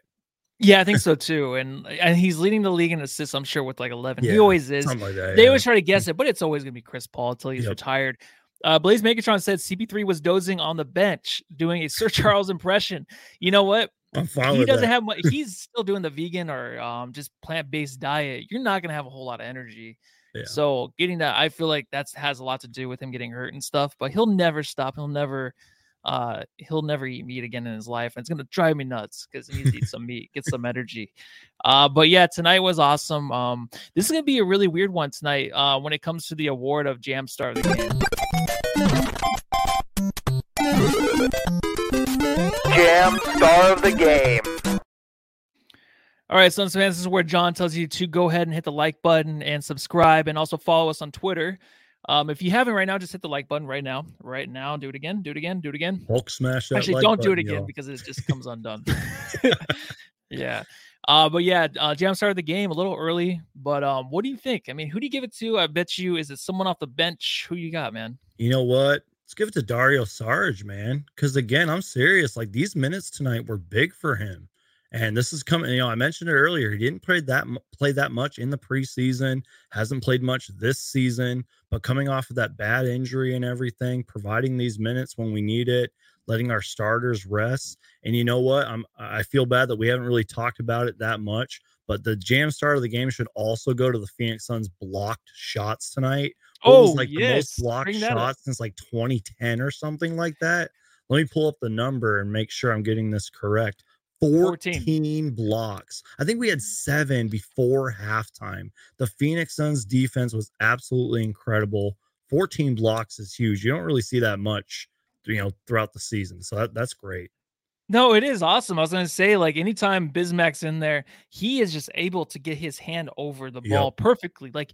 Yeah, I think so too. And and he's leading the league in assists, I'm sure, with like 11. Yeah, he always is. Like that, they yeah. always try to guess it, but it's always going to be Chris Paul until he's yep. retired. Uh, Blaze Megatron said CP3 was dozing on the bench doing a Sir Charles impression. You know what? he doesn't that. have much. He's still doing the vegan or um, just plant based diet. You're not gonna have a whole lot of energy. Yeah. So getting that, I feel like that has a lot to do with him getting hurt and stuff. But he'll never stop. He'll never, uh, he'll never eat meat again in his life, and it's gonna drive me nuts because he needs to eat some meat, get some energy. Uh, but yeah, tonight was awesome. Um, this is gonna be a really weird one tonight. Uh, when it comes to the award of Jam Star of the game. Jam Star of the Game. All right, Suns fans, this is where John tells you to go ahead and hit the like button and subscribe, and also follow us on Twitter. Um, if you haven't right now, just hit the like button right now. Right now, do it again, do it again, do it again. Hulk smash that. Actually, like don't button, do it again yo. because it just comes undone. yeah. Uh, but yeah, uh, Jam started the game a little early. But um, what do you think? I mean, who do you give it to? I bet you is it someone off the bench? Who you got, man? You know what? Let's give it to Dario Saric, man. Because again, I'm serious. Like these minutes tonight were big for him. And this is coming, you know, I mentioned it earlier. He didn't play that play that much in the preseason, hasn't played much this season, but coming off of that bad injury and everything, providing these minutes when we need it, letting our starters rest. And you know what? I'm I feel bad that we haven't really talked about it that much, but the jam start of the game should also go to the Phoenix Suns blocked shots tonight. oh, was like yes. the most blocked shots since like 2010 or something like that. Let me pull up the number and make sure I'm getting this correct. 14, 14 blocks. I think we had seven before halftime. The Phoenix Suns defense was absolutely incredible. 14 blocks is huge. You don't really see that much you know throughout the season. So that, that's great. No, it is awesome. I was gonna say, like anytime Bismack's in there, he is just able to get his hand over the ball yep. perfectly. Like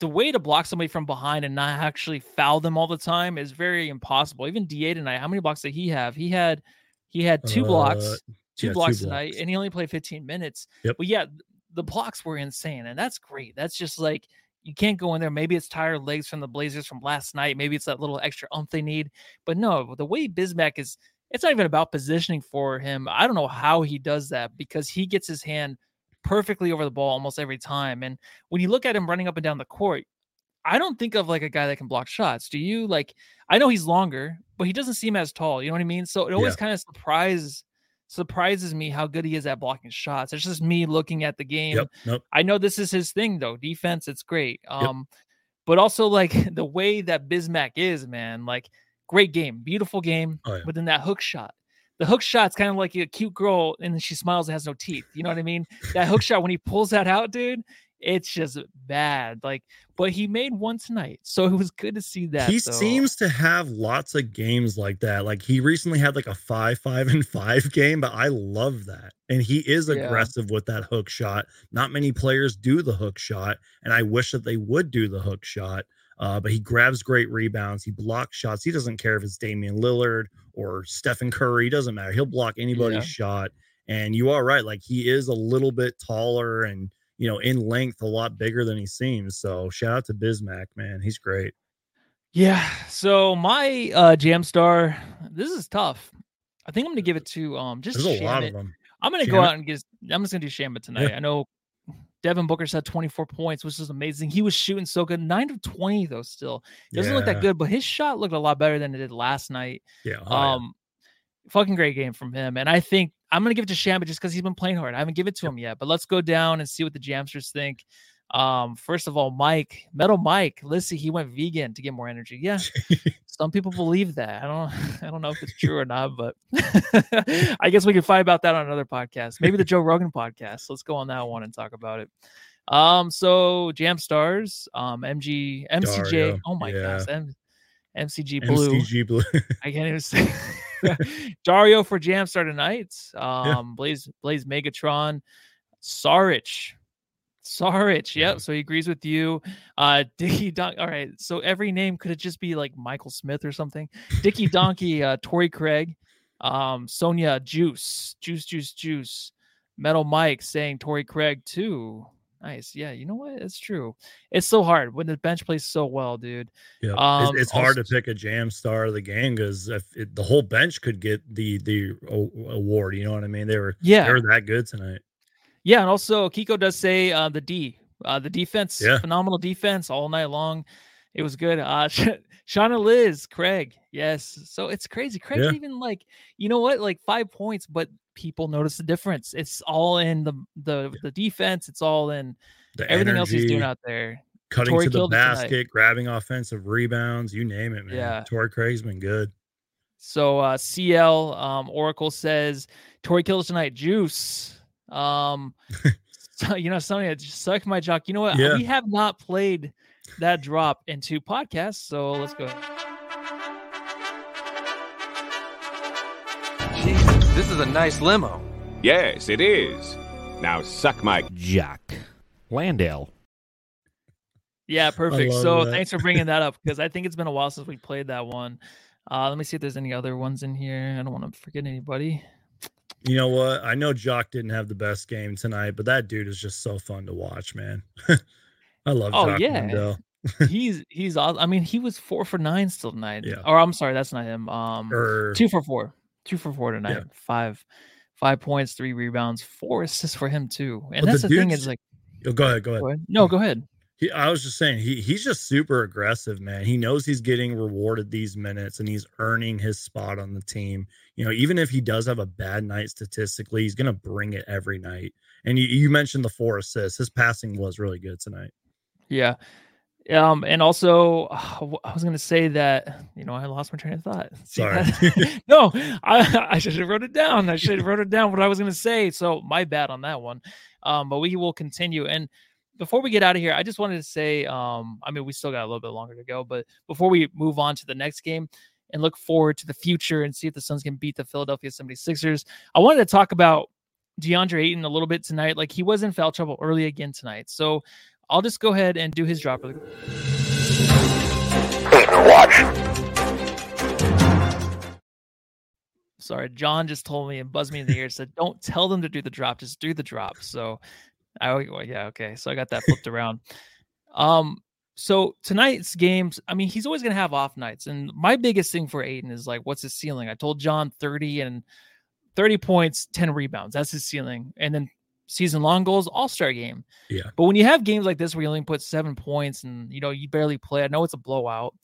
the way to block somebody from behind and not actually foul them all the time is very impossible. Even Da tonight, how many blocks did he have? He had he had two uh, blocks, two, yeah, blocks two tonight, blocks. and he only played 15 minutes. Yep. But yeah, the blocks were insane, and that's great. That's just like you can't go in there. Maybe it's tired legs from the Blazers from last night. Maybe it's that little extra umph they need. But no, the way Bismack is, it's not even about positioning for him. I don't know how he does that because he gets his hand perfectly over the ball almost every time. And when you look at him running up and down the court, I don't think of like a guy that can block shots. Do you? Like, I know he's longer, but he doesn't seem as tall. You know what I mean? So it always yeah. kind of surprises surprises me how good he is at blocking shots. It's just me looking at the game. Yep. I know this is his thing though. Defense, it's great. Um, yep. but also like the way that Bismack is, man, like great game, beautiful game. Oh, yeah. But then that hook shot. The hook shot's kind of like a cute girl and she smiles and has no teeth. You know what I mean? That hook shot when he pulls that out, dude, it's just bad. Like, but he made one tonight, so it was good to see that. He seems to have lots of games like that. Like he recently had like a five, five, and five game, but I love that. And he is aggressive yeah. with that hook shot. Not many players do the hook shot, and I wish that they would do the hook shot. Uh, but he grabs great rebounds. He blocks shots. He doesn't care if it's Damian Lillard or Stephen Curry. Doesn't matter. He'll block anybody's yeah. shot. And you are right. Like he is a little bit taller and you know, in length a lot bigger than he seems. So shout out to Bismack, man. He's great. Yeah. So my uh jam star, this is tough. I think I'm gonna give it to um just There's a lot of them. I'm gonna go out and get I'm just gonna do Shamet tonight. Yeah. I know Devin Booker had 24 points, which is amazing. He was shooting so good. Nine of 20 though, still doesn't yeah. look that good, but his shot looked a lot better than it did last night. Yeah. Oh, um, yeah. fucking great game from him. And I think I'm gonna give it to Shamet just because he's been playing hard. I haven't given it to him yet, but let's go down and see what the Jamsters think. Um, first of all, Mike, Metal Mike, let's see, he went vegan to get more energy. Yeah, some people believe that. I don't, I don't know if it's true or not, but I guess we can fight about that on another podcast. Maybe the Joe Rogan podcast. Let's go on that one and talk about it. Um, so Jam Stars, um, MG, MCJ. Dario. Oh my yeah. gosh, M- MCG Blue. MCG Blue. I can't even say. Dario for Jamstar tonight. Um, yeah. Blaze Blaze Megatron, Saric. Saric, yep. Yeah. So he agrees with you. Uh Dicky Don. All right. So every name could it just be like Michael Smith or something? Dicky Donkey, uh Torrey Craig, um, Sonia Juice, Juice, Juice, Juice, Metal Mike saying Torrey Craig too. Nice. Yeah. You know what? It's true. It's so hard when the bench plays so well, dude. Yeah. Um, it's, it's hard to pick a jam star of the game because if it, the whole bench could get the the award, you know what I mean? They were yeah they were that good tonight. Yeah, and also Kiko does say uh, the D, uh, the defense, yeah. phenomenal defense all night long. It was good. Uh, Shauna Liz, Craig, yes. So it's crazy. Craig yeah. even like, you know what, like five points, but people notice the difference. It's all in the the the defense. It's all in the everything energy, else he's doing out there. Cutting Torrey to the basket, grabbing offensive rebounds, you name it, man. Yeah, Torrey Craig's been good. So uh CL um Oracle says Torrey kills tonight. Juice. Um so, you know, Sonya, just suck my jock. You know what? Yeah. We have not played that drop into podcasts, so let's go. This is a nice limo. Yes, it is. Now suck my Jock Landale. Yeah, perfect. So that. thanks for bringing that up because I think it's been a while since we played that one. Uh, let me see if there's any other ones in here. I don't want to forget anybody. You know what? I know Jock didn't have the best game tonight, but that dude is just so fun to watch, man. I love. Oh Jock yeah, Landale. he's he's awesome. I mean, he was four for nine still tonight. Yeah. Or I'm sorry, that's not him. Um, Or two for four, two for four tonight. Yeah. Five, five points, three rebounds, four assists for him too. And But that's the the, thing is like, Oh, go ahead. Go ahead. go ahead. no, go ahead. He, I was just saying he he's just super aggressive, man. He knows he's getting rewarded these minutes and he's earning his spot on the team. You know, even if he does have a bad night statistically, he's gonna bring it every night. And you, you mentioned the four assists. His passing was really good tonight. Yeah. Um, and also, I was gonna say that you know I lost my train of thought. See Sorry. that? no, I I should have wrote it down. I should have wrote it down what I was gonna say. So my bad on that one. Um, but we will continue. And before we get out of here, I just wanted to say, um, I mean, we still got a little bit longer to go, but before we move on to the next game and look forward to the future and see if the Suns can beat the Philadelphia 76ers, I wanted to talk about DeAndre Ayton a little bit tonight. Like he was in foul trouble early again tonight. So I'll just go ahead and do his drop. watch. Sorry, John just told me and buzzed me in the ear. Said, "Don't tell them to do the drop. Just do the drop." So, I well, yeah, okay. So I got that flipped around. Um, so tonight's games. I mean, he's always gonna have off nights, and my biggest thing for Ayton is like, what's his ceiling? I told John thirty and thirty points, ten rebounds. That's his ceiling, and then season long goals, All Star game. Yeah. But when you have games like this where you only put seven points and you know you barely play, I know it's a blowout.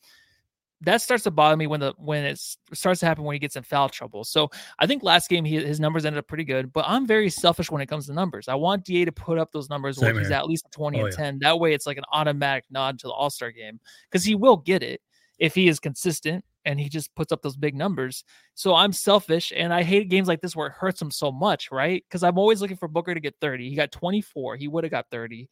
That starts to bother me when the when it starts to happen when he gets in foul trouble. So I think last game he, his numbers ended up pretty good, but I'm very selfish when it comes to numbers. I want Da to put up those numbers where Same he's here. at least 20 Oh, and yeah. 10. That way it's like an automatic nod to the All Star game because he will get it if he is consistent and he just puts up those big numbers. So I'm selfish and I hate games like this where it hurts him so much, right? Because I'm always looking for Booker to get 30. He got 24. He would have got 30,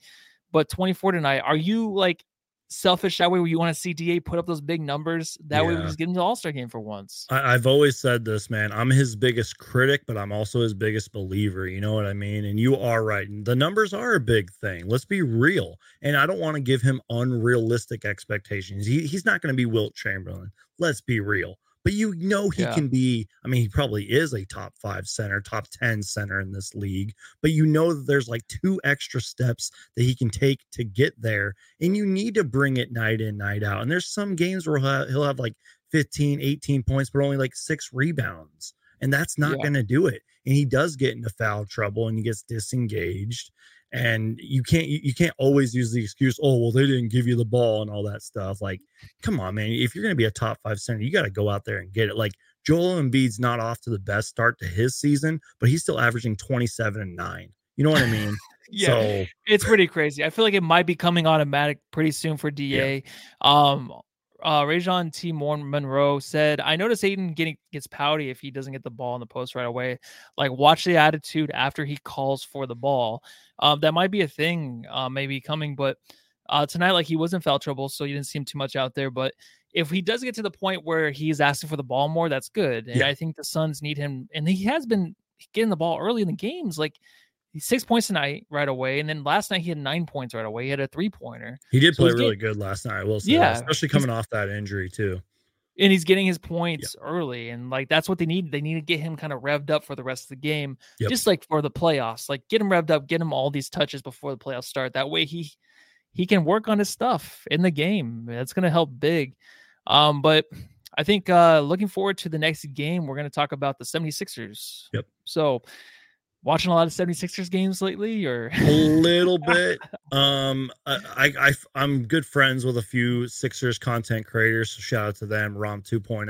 but 24 tonight. Are you like selfish that way where you want to see DA put up those big numbers? That way we Yeah. just get into the All Star game for once. I, I've always said this, man. I'm his biggest critic, but I'm also his biggest believer. You know what I mean? And you are right. The numbers are a big thing. Let's be real. And I don't want to give him unrealistic expectations. He, he's not going to be Wilt Chamberlain. Let's be real. But you know he Yeah. can be. I mean, he probably is a top five center, top 10 center in this league. But you know that there's like two extra steps that he can take to get there. And you need to bring it night in, night out. And there's some games where he'll have, he'll have like 15, 18 points, but only like six rebounds. And that's not Yeah. going to do it. And he does get into foul trouble and he gets disengaged. And you can't you, can't always use the excuse, oh well, they didn't give you the ball and all that stuff. Like, come on, man. If you're gonna be a top five center, you got to go out there and get it. Like Joel Embiid's not off to the best start to his season, but he's still averaging 27 and 9. You know what I mean? Yeah. So it's pretty crazy. I feel like it might be coming automatic pretty soon for DA. Um, uh, Rajon T. Moore Monroe said, "I notice Ayton getting gets pouty if he doesn't get the ball in the post right away. Like, watch the attitude after he calls for the ball. Um, that might be a thing, uh, maybe coming. But uh, tonight, like, he was in foul trouble, so you didn't see him too much out there. But if he does get to the point where he's asking for the ball more, that's good. And Yeah. I think the Suns need him, and he has been getting the ball early in the games, like." Six points tonight right away, and then last night he had nine points right away. He had a three pointer, he did So play really getting- good last night. I will say, that, Yeah, especially coming off that injury too. and he's getting his points early, and like that's what they need. They need to get him kind of revved up for the rest of the game, Yep. just like for the playoffs. Like get him revved up, get him all these touches before the playoffs start. That way he he can work on his stuff in the game. That's going to help big. Um, but I think uh looking forward to the next game, we're going to talk about the 76ers. Yep. So watching a lot of 76ers games lately or a little bit. Um, I, I, I, am good friends with a few Sixers content creators. So shout out to them. Rom 2.0,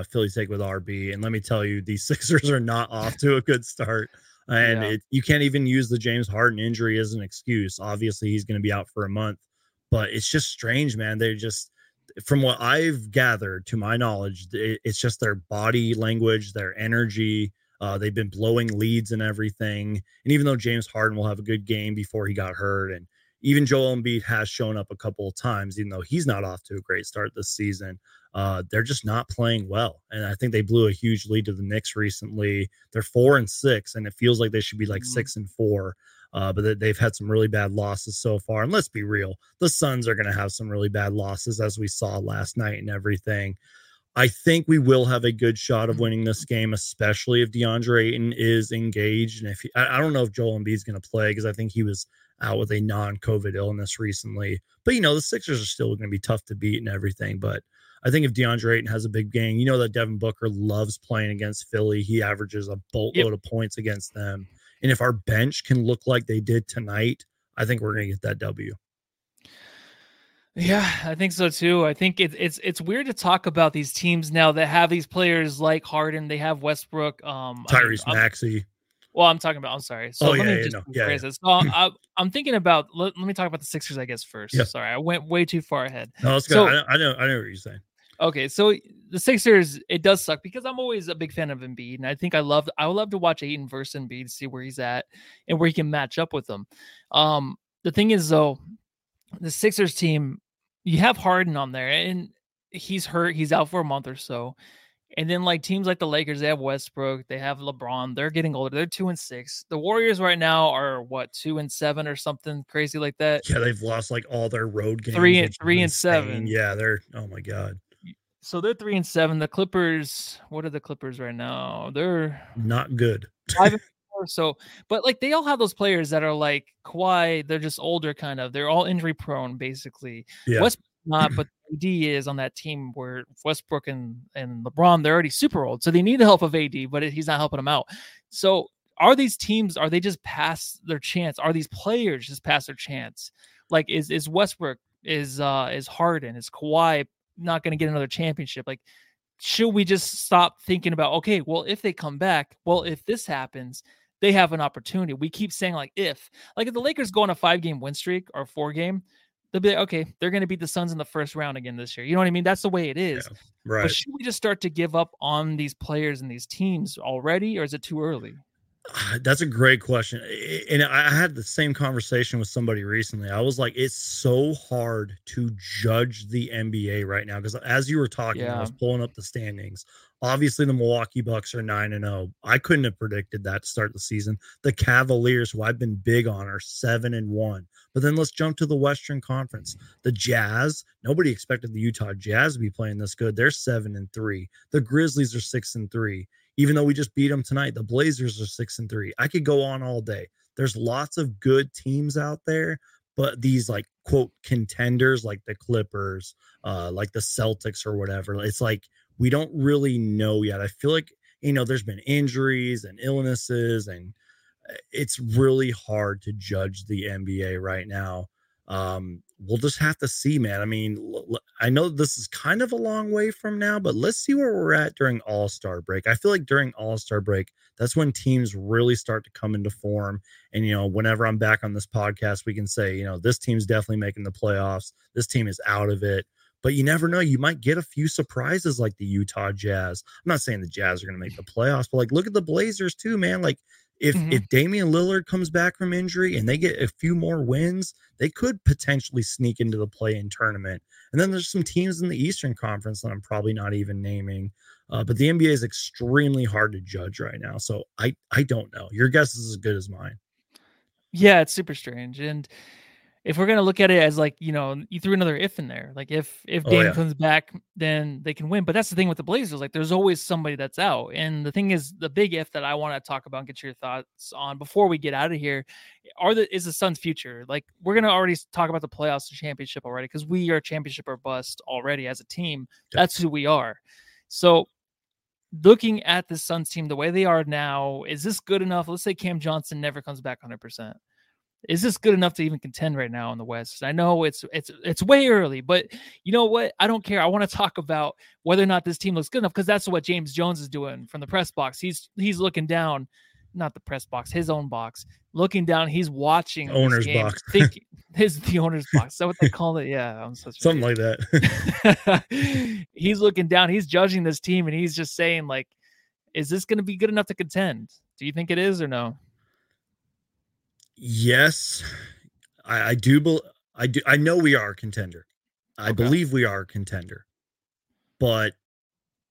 uh, Philly Take with RB. And let me tell you, these Sixers are not off to a good start. And Yeah. it, you can't even use the James Harden injury as an excuse. Obviously, he's going to be out for a month, but it's just strange, man. They're just, from what I've gathered, to my knowledge, it, it's just their body language, their energy. Uh, they've been blowing leads and everything. And even though James Harden will have a good game before he got hurt, and even Joel Embiid has shown up a couple of times, even though he's not off to a great start this season, uh, they're just not playing well. And I think they blew a huge lead to the Knicks recently. They're four and six, and it feels like they should be like Mhm. six and four. Uh, but they- they've had some really bad losses so far. And let's be real, the Suns are going to have some really bad losses, as we saw last night and everything. I think we will have a good shot of mm-hmm. winning this game, especially if DeAndre Ayton is engaged. And if he, I, I don't know if Joel Embiid is going to play because I think he was out with a non-COVID illness recently. But you know, the Sixers are still going to be tough to beat and everything. But I think if DeAndre Ayton has a big game, you know that Devin Booker loves playing against Philly. He averages a boatload yep. of points against them. And if our bench can look like they did tonight, I think we're going to get that W. Yeah, I think so too. I think it's it's it's weird to talk about these teams now that have these players like Harden. They have Westbrook, um, Tyrese I mean, Maxey. Well, I'm talking about. I'm sorry. So oh, let yeah, me just yeah, yeah. So I, am thinking about. Let, let, me talk about the Sixers, I guess first. Yeah. Sorry, I went way too far ahead. No, it's good. So, I, I know. I know what you're saying. Okay, so the Sixers, it does suck because I'm always a big fan of Embiid, and I think I love. I would love to watch Ayton versus Embiid, see where he's at and where he can match up with them. Um, the thing is, though, the Sixers team you have Harden on there, and he's hurt. He's out for a month or so. And then like teams like the Lakers, they have Westbrook, they have LeBron. They're getting older. They're two and six. The Warriors right now are what two and seven or something crazy like that. Yeah, they've lost like all their road games. Three and three and seven. Yeah, they're oh my god. So they're three and seven. The Clippers, what are the Clippers right now? They're not good. five four. So, but like they all have those players that are like Kawhi. They're just older, kind of. They're all injury prone, basically. Yeah. Westbrook not, but AD is on that team where Westbrook and, and LeBron, they're already super old. So they need the help of AD, but he's not helping them out. So are these teams, are they just past their chance? Are these players just past their chance? Like is is Westbrook, is uh is Harden, is Kawhi not gonna get another championship? Like should we just stop thinking about okay, well, if they come back, well, if this happens, they have an opportunity. We keep saying like if, like if the Lakers go on a five game win streak or four game, they'll be like, okay, they're going to beat the Suns in the first round again this year. You know what I mean? That's the way it is. Yeah, right. But should we just start to give up on these players and these teams already, or is it too early? Ah, that's a great question. And I had the same conversation with somebody recently. I was like, it's so hard to judge the NBA right now because as you were talking, yeah. I was pulling up the standings. Obviously, the Milwaukee Bucks are 9 and 0. I couldn't have predicted that to start the season. The Cavaliers, who I've been big on, are 7 and 1. But then let's jump to the Western Conference. The Jazz, nobody expected the Utah Jazz to be playing this good. They're 7 and 3. The Grizzlies are 6 and 3. Even though we just beat them tonight, the Blazers are 6 and 3. I could go on all day. There's lots of good teams out there, but these like quote contenders like the Clippers, uh like the Celtics or whatever. It's like we don't really know yet. I feel like you know there's been injuries and illnesses and eh, it's really hard to judge the NBA right now. Um, we'll just have to see, man. I mean, I know this is kind of a long way from now, but let's see where we're at during All Star break. I feel like during All Star break, that's when teams really start to come into form. And, you know, whenever I'm back on this podcast, we can say, you know, this team's definitely making the playoffs, this team is out of it but you never know. You might get a few surprises like the Utah Jazz. I'm not saying the Jazz are going to make the playoffs, but like look at the Blazers too, man. Like if mm-hmm. if Damian Lillard comes back from injury and they get a few more wins, they could potentially sneak into the play-in tournament. And then there's some teams in the Eastern Conference that I'm probably not even naming. Uh, but the NBA is extremely hard to judge right now, so I I don't know. Your guess is as good as mine. Yeah, it's super strange, and if we're gonna look at it as like you know you threw another if in there like if if Dame oh, yeah. comes back then they can win but that's the thing with the Blazers like there's always somebody that's out and the thing is the big if that I want to talk about and get your thoughts on before we get out of here are the is the Suns future like we're gonna already talk about the playoffs and championship already because we are championship or bust already as a team that's who we are. So looking at the Suns team the way they are now is this good enough? Let's say Cam Johnson never comes back 100 percent is this good enough to even contend right now in the West? I know it's it's it's way early, but you know what? I don't care. I want to talk about whether or not this team looks good enough because that's what James Jones is doing from the press box. He's he's looking down, not the press box, his own box, looking down. He's watching owner's box. thinking his the owner's box. Is that what they call it? Yeah, I'm such something like that. he's looking down. He's judging this team, and he's just saying like, "Is this going to be good enough to contend? Do you think it is or no?" Yes, I, I do. Be, I do. I know we are a contender. I okay. believe we are a contender, but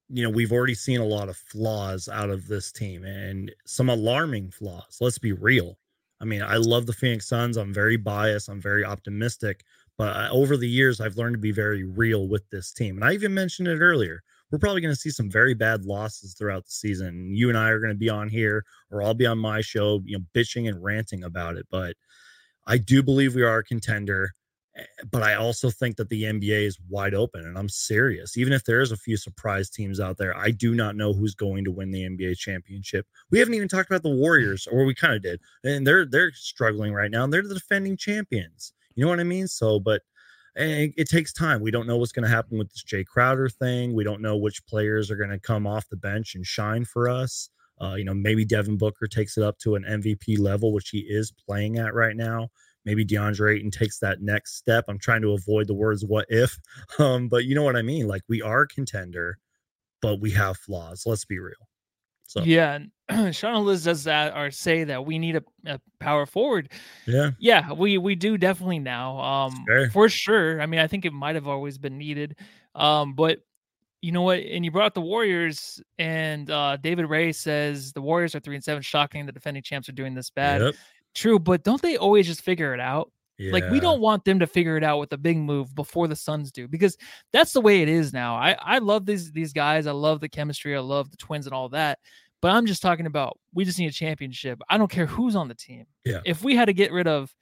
you know we've already seen a lot of flaws out of this team and some alarming flaws. Let's be real. I mean, I love the Phoenix Suns. I'm very biased. I'm very optimistic. But uh, over the years, I've learned to be very real with this team. And I even mentioned it earlier. We're probably going to see some very bad losses throughout the season. You and I are going to be on here, or I'll be on my show, you know, bitching and ranting about it. But I do believe we are a contender. Eh, but I also think that the NBA is wide open, and I'm serious. Even if there is a few surprise teams out there, I do not know who's going to win the NBA championship. We haven't even talked about the Warriors, or we kind of did, and they're they're struggling right now. And they're the defending champions. You know what I mean? So, but and it takes time. We don't know what's going to happen with this Jay Crowder thing. We don't know which players are going to come off the bench and shine for us. Uh, you know, maybe Devin Booker takes it up to an MVP level, which he is playing at right now. Maybe DeAndre Ayton takes that next step. I'm trying to avoid the words "what if," um, but you know what I mean. Like we are a contender, but we have flaws. Let's be real. So yeah, and Sean Liz does that or say that we need a, a, power forward. Yeah, yeah, we we do definitely now. Um, for sure. I mean, I think it might have always been needed. Um, but you know what? And you brought up the Warriors, and uh, David Ray says the Warriors are three and seven. Shocking, the defending champs are doing this bad. Yep. True, but don't they always just figure it out? Yeah. Like we don't want them to figure it out with a big move before the Suns do because that's the way it is now. I I love these these guys. I love the chemistry. I love the twins and all that. But I'm just talking about we just need a championship. I don't care who's on the team. Yeah. If we had to get rid of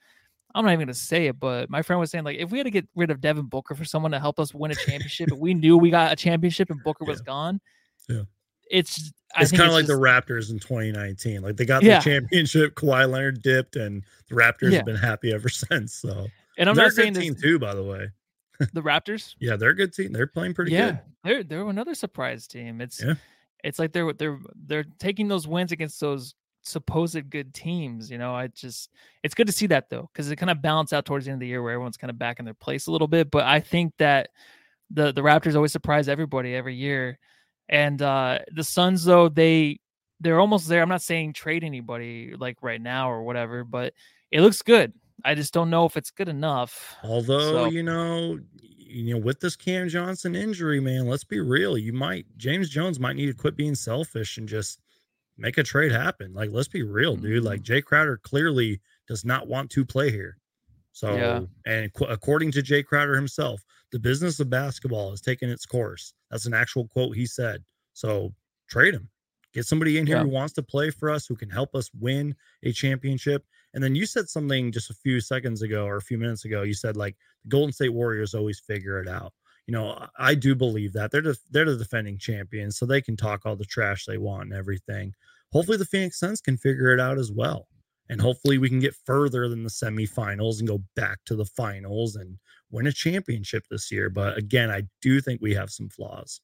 I'm not even gonna say it, but my friend was saying like if we had to get rid of Devin Booker for someone to help us win a championship, if we knew we got a championship and Booker was gone, yeah, it's it's kind of like just, the Raptors in 2019. Like they got yeah. the championship, Kawhi Leonard dipped, and the Raptors yeah. have been happy ever since. So, and I'm they're not saying this, team too, by the way. the Raptors, yeah, they're a good team. They're playing pretty yeah, good. They're they're another surprise team. It's yeah. It's like they're they're they're taking those wins against those supposed good teams. You know, I just it's good to see that though because it kind of balance out towards the end of the year where everyone's kind of back in their place a little bit. But I think that the the Raptors always surprise everybody every year. And uh the Suns though they they're almost there. I'm not saying trade anybody like right now or whatever, but it looks good. I just don't know if it's good enough. Although, so. you know, you know, with this Cam Johnson injury, man, let's be real. You might James Jones might need to quit being selfish and just make a trade happen. Like, let's be real, dude. Mm-hmm. Like Jay Crowder clearly does not want to play here. So, yeah. and qu- according to Jay Crowder himself, the business of basketball has taken its course. That's an actual quote he said. So, trade him. Get somebody in here yeah. who wants to play for us, who can help us win a championship. And then you said something just a few seconds ago or a few minutes ago. You said like the Golden State Warriors always figure it out. You know, I do believe that they're the, they're the defending champions, so they can talk all the trash they want and everything. Hopefully, the Phoenix Suns can figure it out as well, and hopefully, we can get further than the semifinals and go back to the finals and win a championship this year. But again, I do think we have some flaws.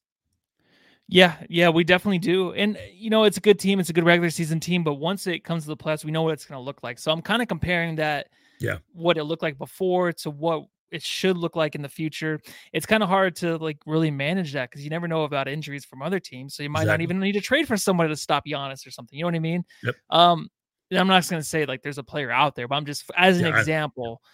Yeah, yeah, we definitely do. And you know, it's a good team, it's a good regular season team, but once it comes to the playoffs, we know what it's going to look like. So I'm kind of comparing that yeah, what it looked like before to what it should look like in the future. It's kind of hard to like really manage that because you never know about injuries from other teams. So you might exactly. not even need to trade for somebody to stop Giannis or something. You know what I mean? Yep. Um, I'm not going to say like there's a player out there, but I'm just as an yeah, example. I,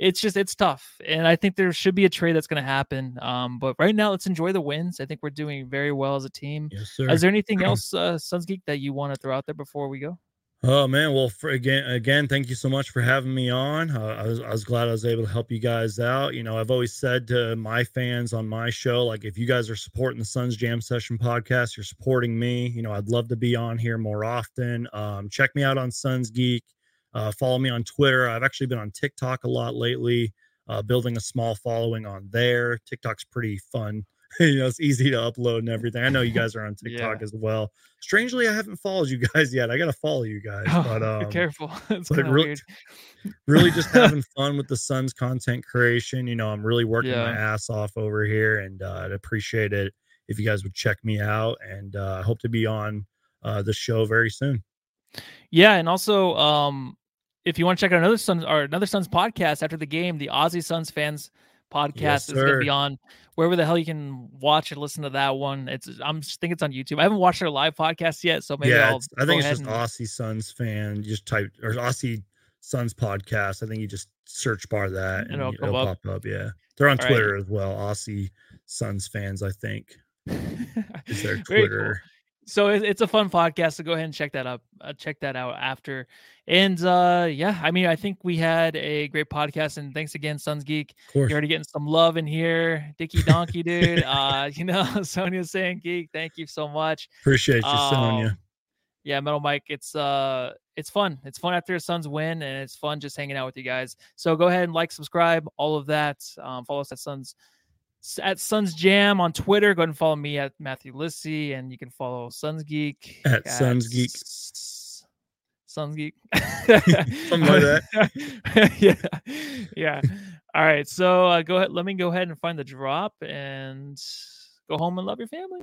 it's just it's tough, and I think there should be a trade that's going to happen. Um, but right now, let's enjoy the wins. I think we're doing very well as a team. Yes, sir. Is there anything else, uh, Suns Geek, that you want to throw out there before we go? Oh man, well for, again, again, thank you so much for having me on. Uh, I was I was glad I was able to help you guys out. You know, I've always said to my fans on my show, like if you guys are supporting the Suns Jam Session podcast, you're supporting me. You know, I'd love to be on here more often. Um, check me out on Suns Geek. Uh, follow me on Twitter. I've actually been on TikTok a lot lately, uh, building a small following on there. TikTok's pretty fun. you know, it's easy to upload and everything. I know you guys are on TikTok yeah. as well. Strangely, I haven't followed you guys yet. I got to follow you guys. Oh, but um, be careful. it's but really, really just having fun with the Suns content creation. You know, I'm really working yeah. my ass off over here, and uh, I'd appreciate it if you guys would check me out. And uh, I hope to be on uh, the show very soon. Yeah, and also, um, if you want to check out another Suns or another Suns podcast after the game, the Aussie Suns fans podcast yes, is going to be on wherever the hell you can watch and listen to that one. It's I'm just think it's on YouTube. I haven't watched their live podcast yet, so maybe yeah, I'll I think it's just and... Aussie Suns fan. You just type or Aussie Suns podcast. I think you just search bar that and it'll, it'll up. pop up. Yeah, they're on All Twitter right. as well. Aussie Suns fans, I think, is their Twitter. so it's a fun podcast. So go ahead and check that up. Uh, check that out after. And uh, yeah, I mean, I think we had a great podcast. And thanks again, Suns Geek. You're already getting some love in here, Dicky Donkey, dude. uh, you know, Sonia saying geek. Thank you so much. Appreciate you, um, Sonia. Yeah, Metal Mike. It's uh, it's fun. It's fun after the Suns win, and it's fun just hanging out with you guys. So go ahead and like, subscribe, all of that. Um, follow us at Suns at Suns Jam on Twitter. Go ahead and follow me at Matthew Lissy, and you can follow Suns Geek at, at Suns Geek. Suns Geek. Something like that. yeah, yeah. All right, so uh, go ahead. Let me go ahead and find the drop and go home and love your family.